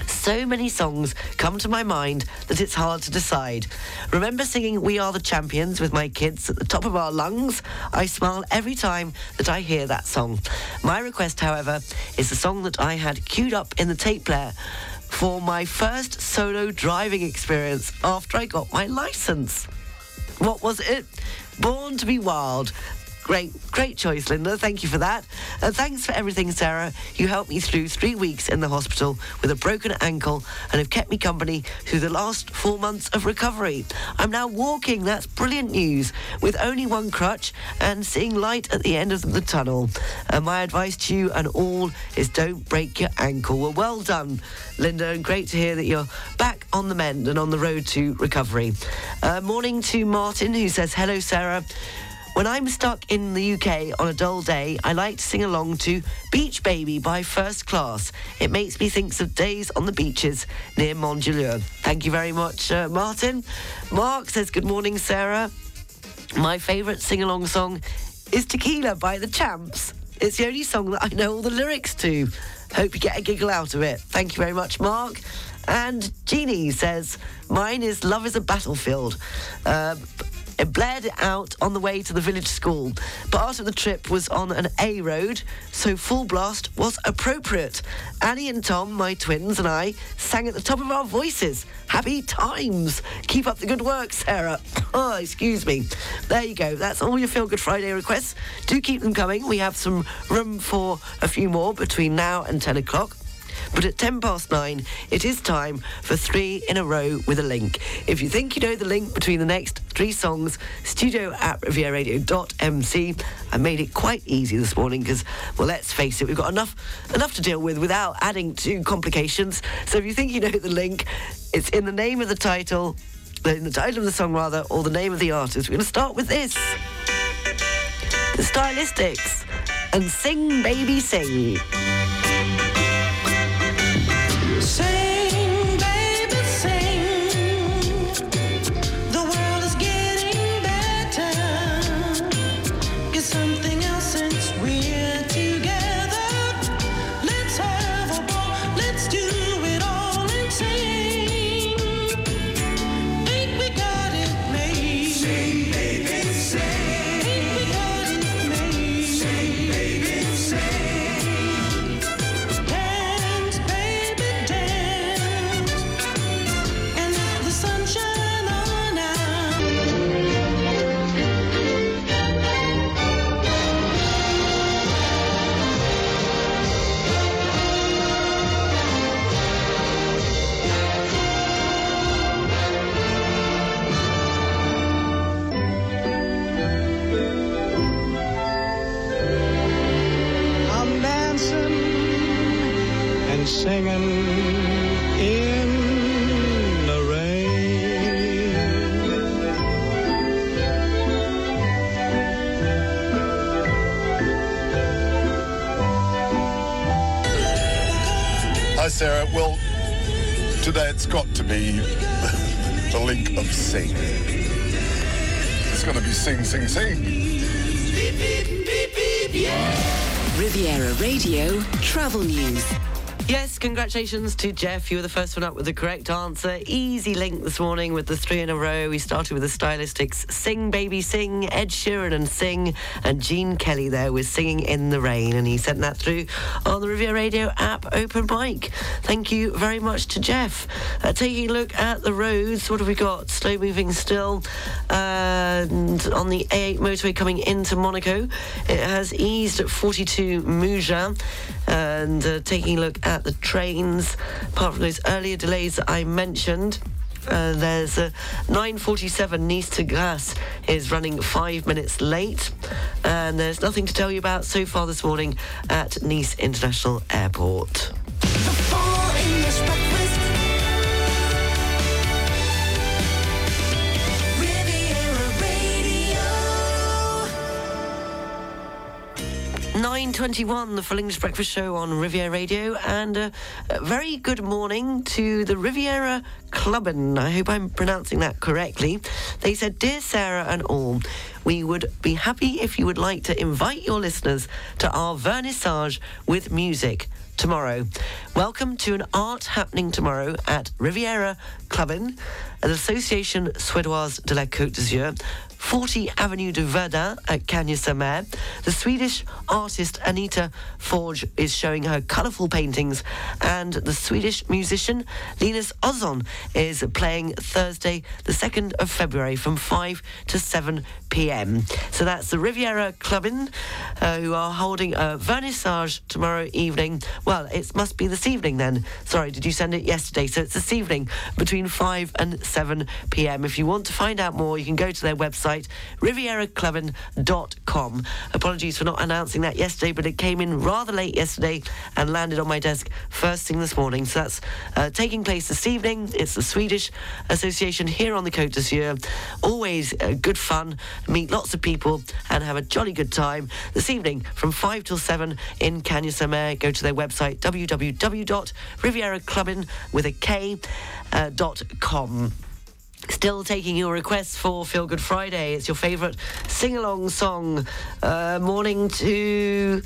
S1: So many songs come to my mind that it's hard to decide. Remember singing We Are the Champions with my kids at the top of our lungs? I smile every time that I hear that song. My request, however, is the song that I had queued up in the tape player for my first solo driving experience after I got my license. What was it? Born to be Wild. Great, great choice, Linda. Thank you for that. Uh, thanks for everything, Sarah. You helped me through three weeks in the hospital with a broken ankle and have kept me company through the last four months of recovery. I'm now walking. That's brilliant news. With only one crutch and seeing light at the end of the tunnel. And my advice to you and all is don't break your ankle. Well, well done, Linda, and great to hear that you're back on the mend and on the road to recovery. Uh, morning to Martin, who says, Hello, Sarah. When I'm stuck in the UK on a dull day, I like to sing along to Beach Baby by First Class. It makes me think of days on the beaches near Mandelieu. Thank you very much, uh, Martin. Mark says, Good morning, Sarah. My favourite sing along song is Tequila by the Champs. It's the only song that I know all the lyrics to. Hope you get a giggle out of it. Thank you very much, Mark. And Jeannie says, Mine is Love is a Battlefield. Uh, it bled out on the way to the village school. Part of the trip was on an A road, so full blast was appropriate. Annie and Tom, my twins, and I sang at the top of our voices. Happy times. Keep up the good work, Sarah. Oh, excuse me. There you go. That's all your Feel Good Friday requests. Do keep them coming. We have some room for a few more between now and 10 o'clock. But at 10 past 9, it is time for three in a row with a link. If you think you know the link between the next three songs, studio at rivieradio.mc. I made it quite easy this morning because, well, let's face it, we've got enough enough to deal with without adding to complications. So if you think you know the link, it's in the name of the title, in the title of the song rather, or the name of the artist. We're going to start with this. The Stylistics and Sing Baby. Sing, congratulations to Jeff. You were the first one up with the correct answer. Easy link this morning with the three in a row. We started with the stylistics Sing Baby Sing, Ed Sheeran and Sing, and Gene Kelly there with Singing in the Rain. And he sent that through on the Riviera Radio app open mic. Thank you very much to Jeff. Uh, taking a look at the roads, what have we got? Slow moving still. And on the A8 motorway coming into Monaco, it has eased at 42 Mougins. And uh, taking a look at the trains, apart from those earlier delays that I mentioned. Uh, there's a 9.47 Nice to Grasse is running five minutes late. And there's nothing to tell you about so far this morning at Nice International Airport. 9.21, the Full English Breakfast Show on Riviera Radio. And uh, a very good morning to the Riviera Clubben. I hope I'm pronouncing that correctly. They said, Dear Sarah and all, we would be happy if you would like to invite your listeners to our vernissage with music tomorrow. Welcome to an art happening tomorrow at Riviera Clubben, at Association Suédoise de la Côte d'Azur, 40 Avenue de Verdun at Cagnes-sur-Mer. The Swedish artist Anita Forge is showing her colourful paintings, and the Swedish musician Linus Ozon is playing Thursday, the 2nd of February from 5 to 7 p.m. So that's the Riviera Clubbin, uh, who are holding a vernissage tomorrow evening. Well, it must be this evening then. Sorry, did you send it yesterday? So it's this evening between 5 and 7 p.m. If you want to find out more, you can go to their website, rivieraclubbin.com. Apologies for not announcing that yesterday, but it came in rather late yesterday and landed on my desk first thing this morning. So that's uh, taking place this evening. It's the Swedish Association here on the Côte d'Azur. Always uh, good fun, meet lots of people and have a jolly good time. This evening from 5 till 7 in Cagnes-sur-Mer. Go to their website, www.rivieraclubbin with a K, uh, dot com. Still taking your requests for Feel Good Friday. It's your favourite sing along song. Uh, morning to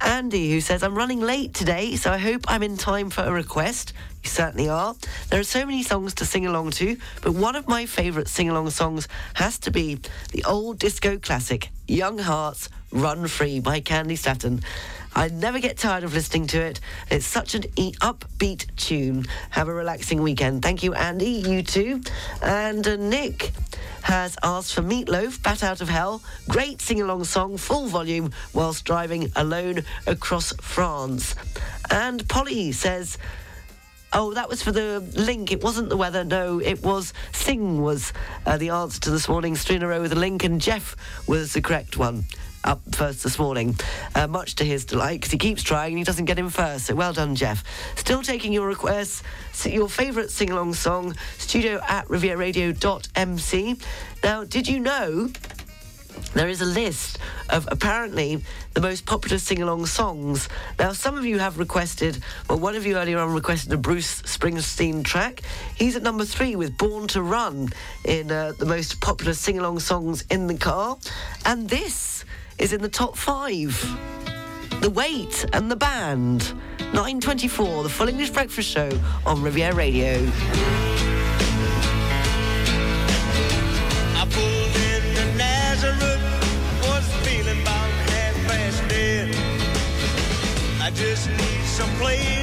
S1: Andy, who says, I'm running late today, so I hope I'm in time for a request. You certainly are. There are so many songs to sing along to, but one of my favourite sing along songs has to be the old disco classic, Young Hearts Run Free by Candy Staton. I never get tired of listening to it. It's such an e- upbeat tune. Have a relaxing weekend. Thank you, Andy. You too. And uh, Nick has asked for Meat Loaf, Bat Out of Hell. Great sing along song, full volume, whilst driving alone across France. And Polly says, Oh, that was for the link. It wasn't the weather. No, it was Sing was uh, the answer to this morning's three in a row with a link, and Jeff was the correct one. Up first this morning, uh, much to his delight, because he keeps trying and he doesn't get in first. So well done, Jeff. Still taking your requests. Your favourite sing along song, studio at rivieraradio.mc. Now, did you know there is a list of apparently the most popular sing along songs. Now, some of you have requested, well, one of you earlier on requested a Bruce Springsteen track. He's at number three with Born to Run in uh, the most popular sing along songs in the car. And this is in the top five. The Weight and the Band. 9.24, the Full English Breakfast Show on Riviera Radio.
S14: Just need some place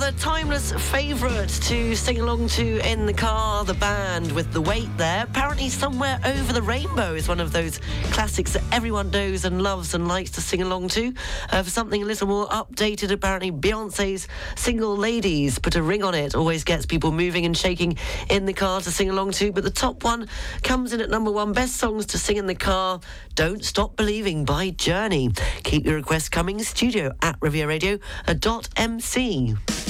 S1: Another timeless favourite to sing along to in the car, the band with the weight there. Apparently, Somewhere Over the Rainbow is one of those classics that everyone knows and loves and likes to sing along to. Uh, for something a little more updated, apparently, Beyonce's Single Ladies Put a Ring on It always gets people moving and shaking in the car to sing along to. But the top one comes in at number one Best Songs to Sing in the Car Don't Stop Believing by Journey. Keep your requests coming. Studio at rivieraradio.mc.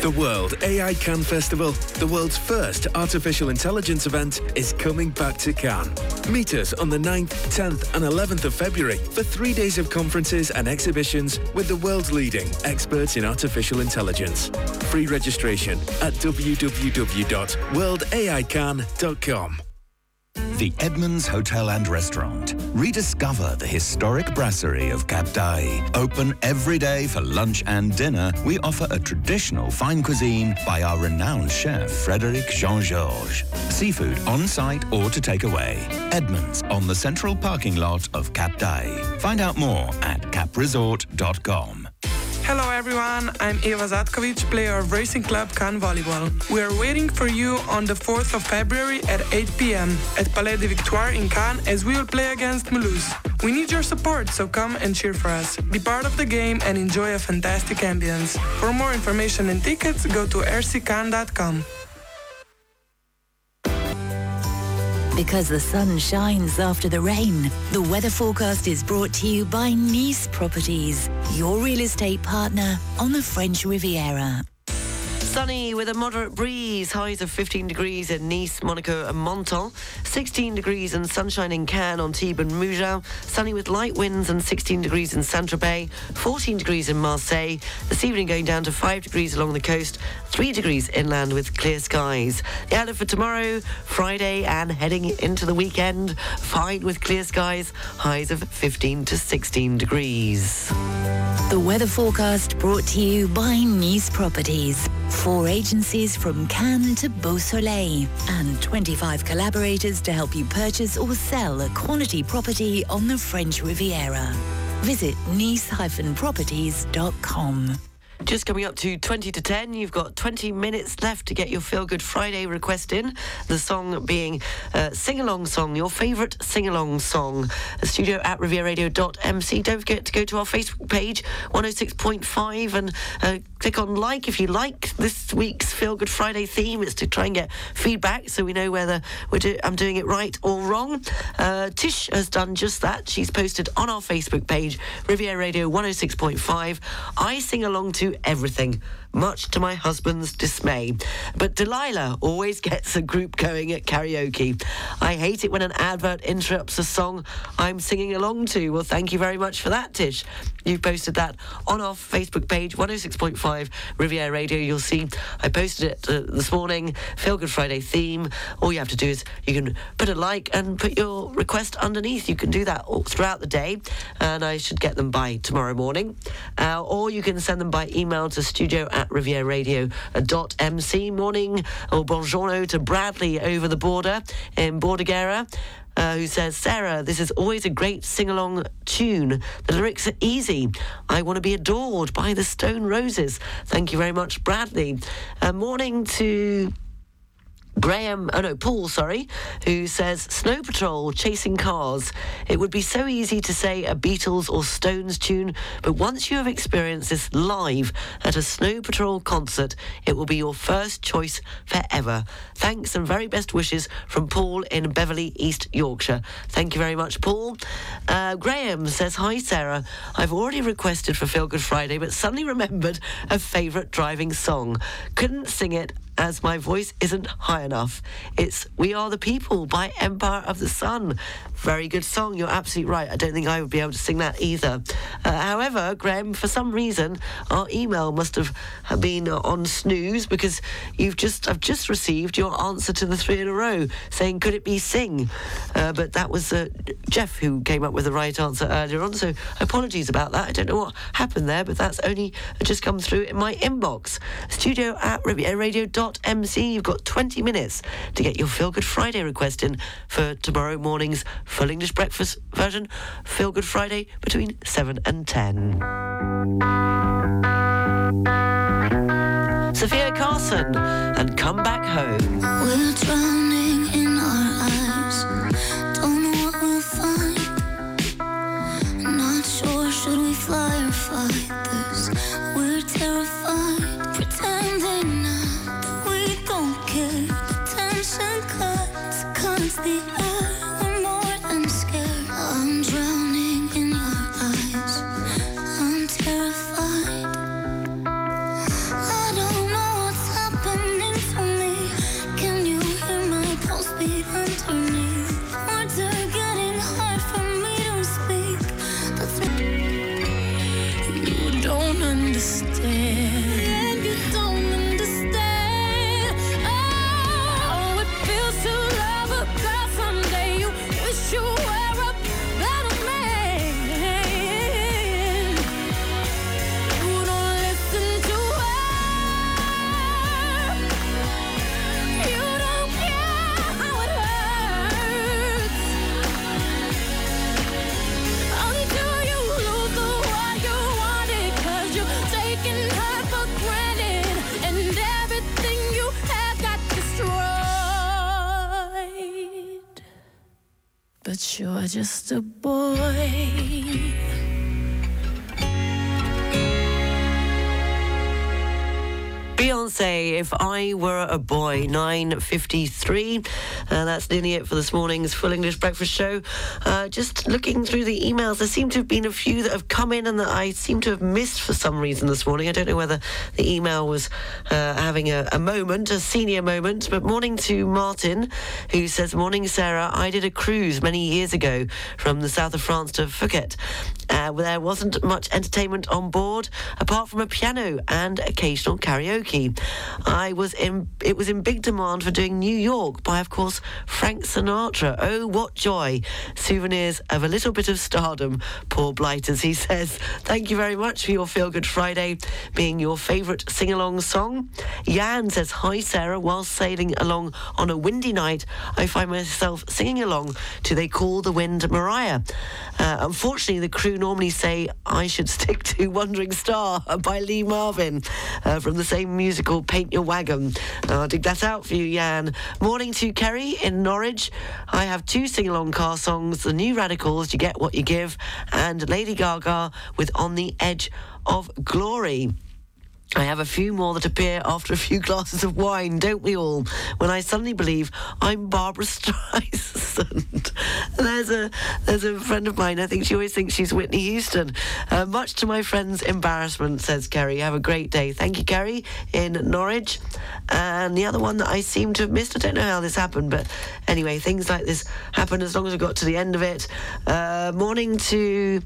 S6: The World AI Cannes Festival, the world's first artificial intelligence event, is coming back to Cannes. Meet us on the 9th, 10th, and 11th of February for three days of conferences and exhibitions with the world's leading experts in artificial intelligence. Free registration at www.worldaicannes.com.
S20: The Edmonds Hotel and Restaurant. Rediscover the historic brasserie of Cap d'Ail. Open every day for lunch and dinner. We offer a traditional fine cuisine by our renowned chef, Frederic Jean-Georges. Seafood on site or to take away. Edmonds on the central parking lot of Cap d'Ail. Find out more at capresort.com.
S21: Hello everyone, I'm Eva Zatkovic, player of Racing Club Cannes Volleyball. We are waiting for you on the 4th of February at 8 p.m. at Palais des Victoires in Cannes as we will play against Mulhouse. We need your support, so come and cheer for us. Be part of the game and enjoy a fantastic ambience. For more information and tickets, go to rccan.com.
S12: Because the sun shines after the rain, the weather forecast is brought to you by Nice Properties, your real estate partner on the French Riviera.
S1: Sunny with a moderate breeze, highs of 15 degrees in Nice, Monaco, and Menton. 16 degrees and sunshine in Cannes, Antibes, and Mougins. Sunny with light winds and 16 degrees in Saint Tropez. 14 degrees in Marseille. This evening going down to 5 degrees along the coast. 3 degrees inland with clear skies. The outlook for tomorrow, Friday, and heading into the weekend. Fine with clear skies. Highs of 15 to 16 degrees.
S12: The weather forecast brought to you by Nice Properties. Four agencies from Cannes to Beausoleil and 25 collaborators to help you purchase or sell a quality property on the French Riviera. Visit nice-properties.com.
S1: Just coming up to 20 to 10, you've got 20 minutes left to get your Feel Good Friday request in. The song being uh, Sing Along Song, your favourite sing along song. Studio at rivieraradio.mc. Don't forget to go to our Facebook page, 106.5, and uh, click on like if you like this week's Feel Good Friday theme. It's to try and get feedback so we know whether do- I'm doing it right or wrong. Uh, Tish has done just that. She's posted on our Facebook page, Riviera Radio 106.5. I sing along to everything, much to my husband's dismay. But Delilah always gets a group going at karaoke. I hate it when an advert interrupts a song I'm singing along to. Well, thank you very much for that, Tish. You've posted that on our Facebook page, 106.5 Riviera Radio. You'll see I posted it uh, this morning. Feel Good Friday theme. All you have to do is you can put a like and put your request underneath. You can do that all throughout the day, and I should get them by tomorrow morning. Uh, or you can send them by email to studio at rivieraradio.mc. Morning or buongiorno to Bradley over the border in Bordighera. Uh, who says, Sarah, this is always a great sing along tune. The lyrics are easy. I want to be adored by the Stone Roses. Thank you very much, Bradley. Uh, morning to. Graham, oh no, Paul, sorry, who says Snow Patrol chasing cars. It would be so easy to say a Beatles or Stones tune, but once you have experienced this live at a Snow Patrol concert, it will be your first choice forever. Thanks and very best wishes from Paul in Beverley, East Yorkshire. Thank you very much, Paul. Uh, Graham says, Hi, Sarah. I've already requested for Feel Good Friday, but suddenly remembered a favourite driving song. Couldn't sing it as my voice isn't high enough. It's We Are the People by Empire of the Sun. Very good song. You're absolutely right. I don't think I would be able to sing that either. Uh, however, Graham, for some reason, our email must have been on snooze because you've just I've just received your answer to the three in a row saying could it be sing, uh, but that was uh, Jeff who came up with the right answer earlier on. So apologies about that. I don't know what happened there, but that's only just come through in my inbox. Studio at radio.mc. You've got 20 minutes to get your Feel Good Friday request in for tomorrow morning's full English breakfast version. Feel Good Friday between 7 and 10. Sofia Carson and Come Back Home.
S22: We're drowning in our eyes. Don't know what we'll find. Not sure should we fly But you're just a boy.
S1: Beyonce, if I were a boy, 9.53. Uh, that's nearly it for this morning's Full English Breakfast Show. Uh, just looking through the emails, there seem to have been a few that have come in and that I seem to have missed for some reason this morning. I don't know whether the email was uh, having a, a moment, a senior moment. But morning to Martin, who says, Morning, Sarah. I did a cruise many years ago from the south of France to Phuket. Uh, there wasn't much entertainment on board apart from a piano and occasional karaoke. I was in it was in big demand for doing New York by of course Frank Sinatra. Oh what joy. Souvenirs of a little bit of stardom, poor blighters, he says. Thank you very much for your Feel Good Friday being your favourite sing along song. Jan says, Hi Sarah, while sailing along on a windy night, I find myself singing along to They Call the Wind Mariah. Uh, unfortunately, the crew normally say I should stick to Wandering Star by Lee Marvin uh, from the same musical Paint Your Wagon. I'll dig that out for you, Jan. Morning to Kerry in Norwich. I have two sing along car songs The New Radicals, You Get What You Give, and Lady Gaga with On the Edge of Glory. I have a few more that appear after a few glasses of wine, don't we all? When I suddenly believe I'm Barbara Streisand. there's a there's a friend of mine. I think she always thinks she's Whitney Houston. Uh, much to my friend's embarrassment, says Kerry. Have a great day. Thank you, Kerry, in Norwich. And the other one that I seem to have missed. I don't know how this happened, but anyway, things like this happen as long as we got to the end of it. Uh, morning to.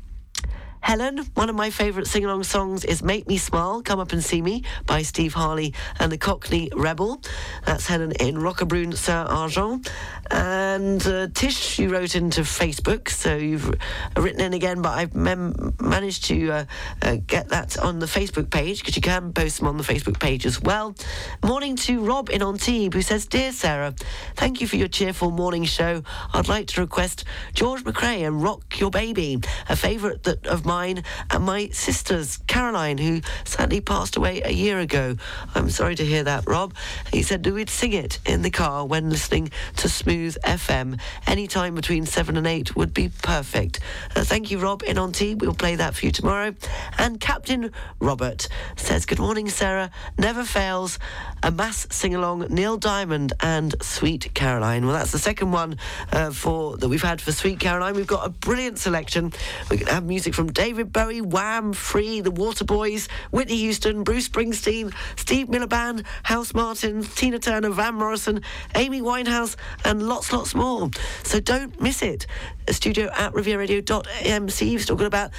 S1: Helen, one of my favourite sing along songs is Make Me Smile, Come Up and See Me by Steve Harley and the Cockney Rebel. That's Helen in Roquebrune Saint Argent. And uh, Tish, you wrote into Facebook, so you've written in again, but I've mem- managed to uh, uh, get that on the Facebook page because you can post them on the Facebook page as well. Morning to Rob in Antibes who says, Dear Sarah, thank you for your cheerful morning show. I'd like to request George McCrae and Rock Your Baby, a favourite that of mine and my sister's, Caroline, who sadly passed away a year ago. I'm sorry to hear that, Rob. He said we'd sing it in the car when listening to Smooth FM. Any time between 7 and 8 would be perfect. Uh, thank you, Rob, in on Antibes. We'll play that for you tomorrow. And Captain Robert says, Good morning, Sarah. Never fails. A mass sing along, Neil Diamond and Sweet Caroline. Well, that's the second one uh, for that we've had for Sweet Caroline. We've got a brilliant selection. We can have music from David Bowie, Wham, Free, The Waterboys, Whitney Houston, Bruce Springsteen, Steve Miller Band, House Martin, Tina Turner, Van Morrison, Amy Winehouse, and lots, lots more. So don't miss it. Studio at rivieraradio.mc. You've still got about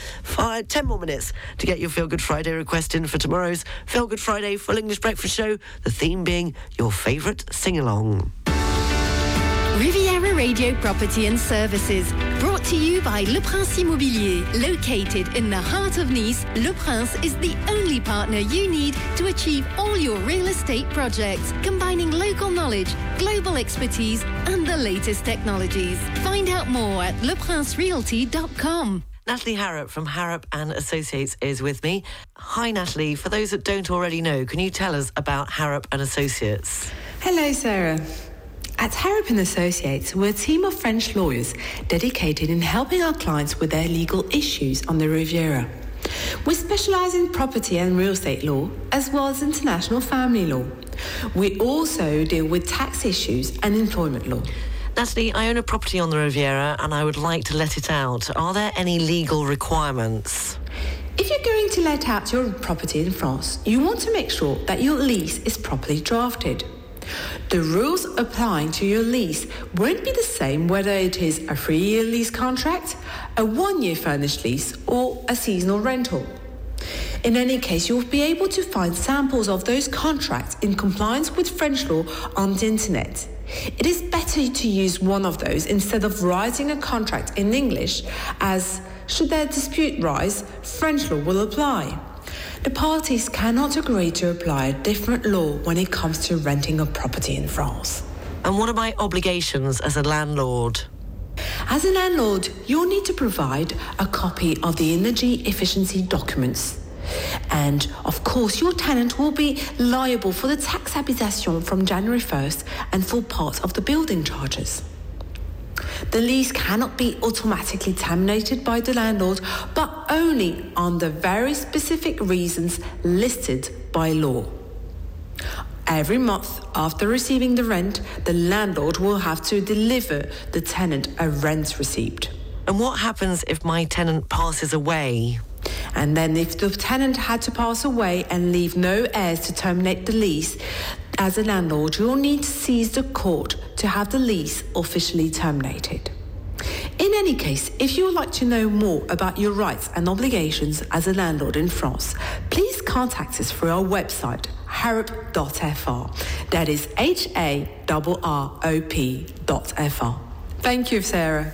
S1: ten more minutes to get your Feel Good Friday request in for tomorrow's Feel Good Friday Full English Breakfast Show. The theme being your favourite sing along.
S8: Riviera Radio Property and Services, brought to you by Le Prince Immobilier. Located in the heart of Nice, Le Prince is the only partner you need to achieve all your real estate projects, combining local knowledge, global expertise, and the latest technologies. Find out more at leprincerealty.com.
S1: Natalie Harrop from Harrop and Associates is with me. Hi, Natalie. For those that don't already know, can you tell us about Harrop and Associates?
S23: Hello, Sarah. At Harrop Associates, we're a team of French lawyers dedicated in helping our clients with their legal issues on the Riviera. We specialize in property and real estate law, as well as international family law. We also deal with tax issues and employment law.
S1: Natalie, I own a property on the Riviera and I would like to let it out. Are there any legal requirements?
S23: If you're going to let out your property in France, you want to make sure that your lease is properly drafted. The rules applying to your lease won't be the same whether it is a three year lease contract, a one year furnished lease, or a seasonal rental. In any case, you'll be able to find samples of those contracts in compliance with French law on the internet. It is better to use one of those instead of writing a contract in English, as should their dispute rise, French law will apply. The parties cannot agree to apply a different law when it comes to renting a property in France.
S1: And what are my obligations as a landlord?
S23: As a landlord, you'll need to provide a copy of the energy efficiency documents. And of course, your tenant will be liable for the tax habitation from January 1st and for part of the building charges. The lease cannot be automatically terminated by the landlord, but only under very specific reasons listed by law. Every month after receiving the rent, the landlord will have to deliver the tenant a rent receipt.
S1: And what happens if my tenant passes away?
S23: And then, if the tenant had to pass away and leave no heirs to terminate the lease, as a landlord, you'll need to seize the court to have the lease officially terminated. In any case, if you would like to know more about your rights and obligations as a landlord in France, please contact us through our website, harrop.fr. That is H A R R O P dot FR. Thank you, Sarah.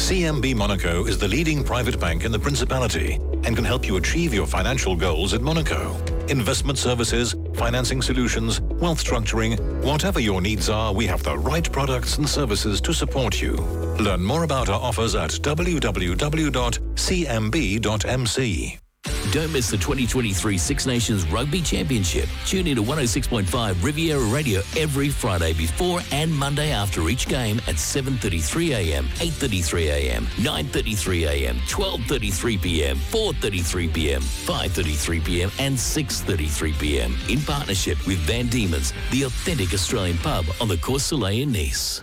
S7: CMB Monaco is the leading private bank in the Principality and can help you achieve your financial goals in Monaco. Investment services, financing solutions, wealth structuring, whatever your needs are, we have the right products and services to support you. Learn more about our offers at www.cmb.mc.
S24: Don't miss the 2023 Six Nations Rugby Championship. Tune in to 106.5 Riviera Radio every Friday before and Monday after each game at 7.33 a.m., 8.33 a.m., 9.33 a.m., 12.33 p.m., 4.33 p.m., 5.33 p.m. and 6.33 p.m. in partnership with Van Diemen's, the authentic Australian pub on the Cours Saleya in Nice.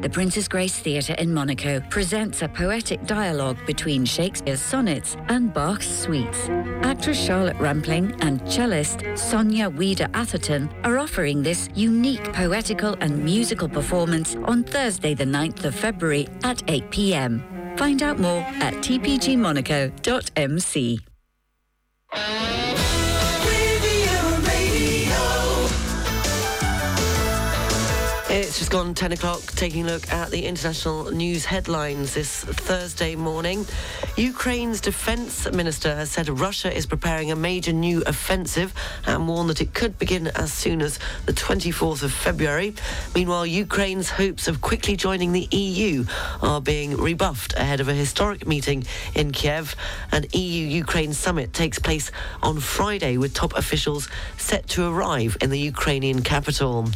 S25: The Princess Grace Theatre in Monaco presents a poetic dialogue between Shakespeare's sonnets and Bach's suites. Actress Charlotte Rampling and cellist Sonia Wieder-Atherton are offering this unique poetical and musical performance on Thursday, the 9th of February at 8 pm. Find out more at tpgmonaco.mc.
S1: minutes just gone 10 o'clock, taking a look at the international news headlines this Thursday morning. Ukraine's defense minister has said Russia is preparing a major new offensive and warned that it could begin as soon as the 24th of February. Meanwhile, Ukraine's hopes of quickly joining the EU are being rebuffed ahead of a historic meeting in Kiev. An EU-Ukraine summit takes place on Friday with top officials set to arrive in the Ukrainian capital.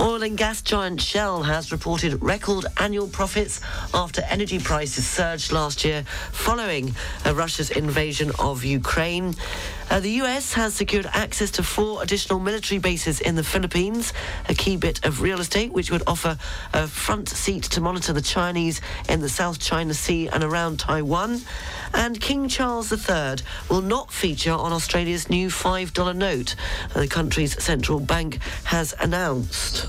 S1: Oil and gas giant Shell has reported record annual profits after energy prices surged last year following uh, Russia's invasion of Ukraine. Uh, the US has secured access to four additional military bases in the Philippines, a key bit of real estate which would offer a front seat to monitor the Chinese in the South China Sea and around Taiwan. And King Charles III will not feature on Australia's new $5 note, the country's central bank has announced.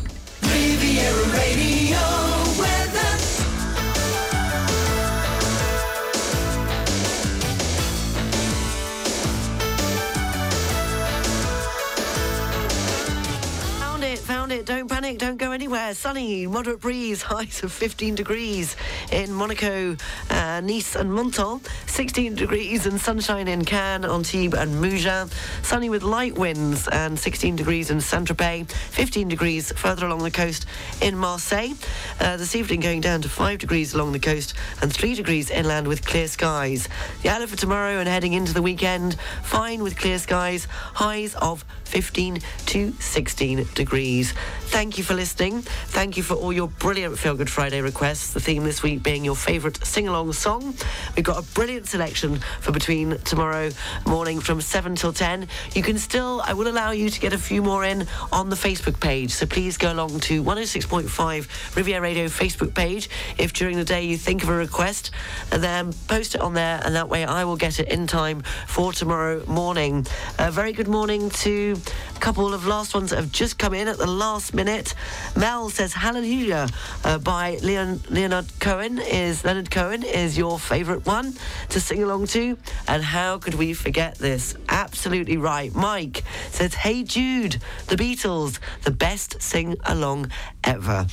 S1: Don't panic, don't go anywhere. Sunny, moderate breeze, highs of 15 degrees in Monaco, uh, Nice, and Menton. 16 degrees and sunshine in Cannes, Antibes, and Mougins. Sunny with light winds and 16 degrees in Saint Tropez. 15 degrees further along the coast in Marseille. Uh, this evening going down to 5 degrees along the coast and 3 degrees inland with clear skies. The outlook for tomorrow and heading into the weekend, fine with clear skies, highs of 15 to 16 degrees. Thank you for listening. Thank you for all your brilliant Feel Good Friday requests. The theme this week being your favourite sing along song. We've got a brilliant selection for between tomorrow morning from 7 till 10. You can still, I will allow you to get a few more in on the Facebook page. So please go along to 106.5 Riviera Radio Facebook page if during the day you think of a request and then post it on there and that way I will get it in time for tomorrow morning. A very good morning to a couple of last ones that have just come in at the last minute. Mel says Hallelujah uh, by Leon, Leonard Cohen is Leonard Cohen is your favourite one to sing along to, and how could we forget this? Absolutely right. Mike says Hey Jude, the Beatles, the best sing along ever.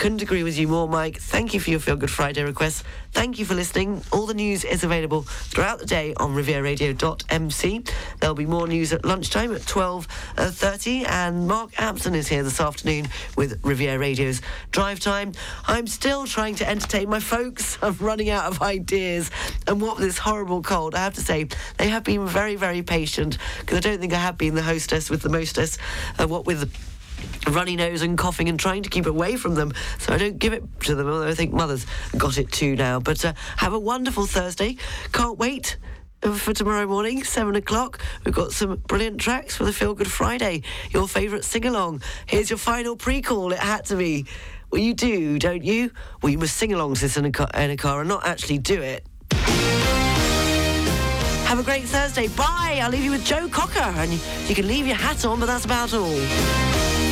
S1: Couldn't agree with you more, Mike. Thank you for your Feel Good Friday requests. Thank you for listening. All the news is available throughout the day on rivieraradio.mc. There'll be more news at lunchtime at 12.30 and Mark Ampson is here this afternoon with Riviera Radio's Drive Time. I'm still trying to entertain my folks. I'm running out of ideas. And what this horrible cold, I have to say, they have been very, very patient because I don't think I have been the hostess with the mostess. Uh, what with the runny nose and coughing and trying to keep away from them. So I don't give it to them, although I think Mother's got it too now. But uh, have a wonderful Thursday. Can't wait. For tomorrow morning, 7 o'clock, we've got some brilliant tracks for the Feel Good Friday. Your favourite sing along. Here's your final pre call. It had to be. Well, you do, don't you? Well, you must sing along to this in a, car, in a car and not actually do it. Have a great Thursday. Bye. I'll leave you with Joe Cocker. And you, you can leave your hat on, but that's about all.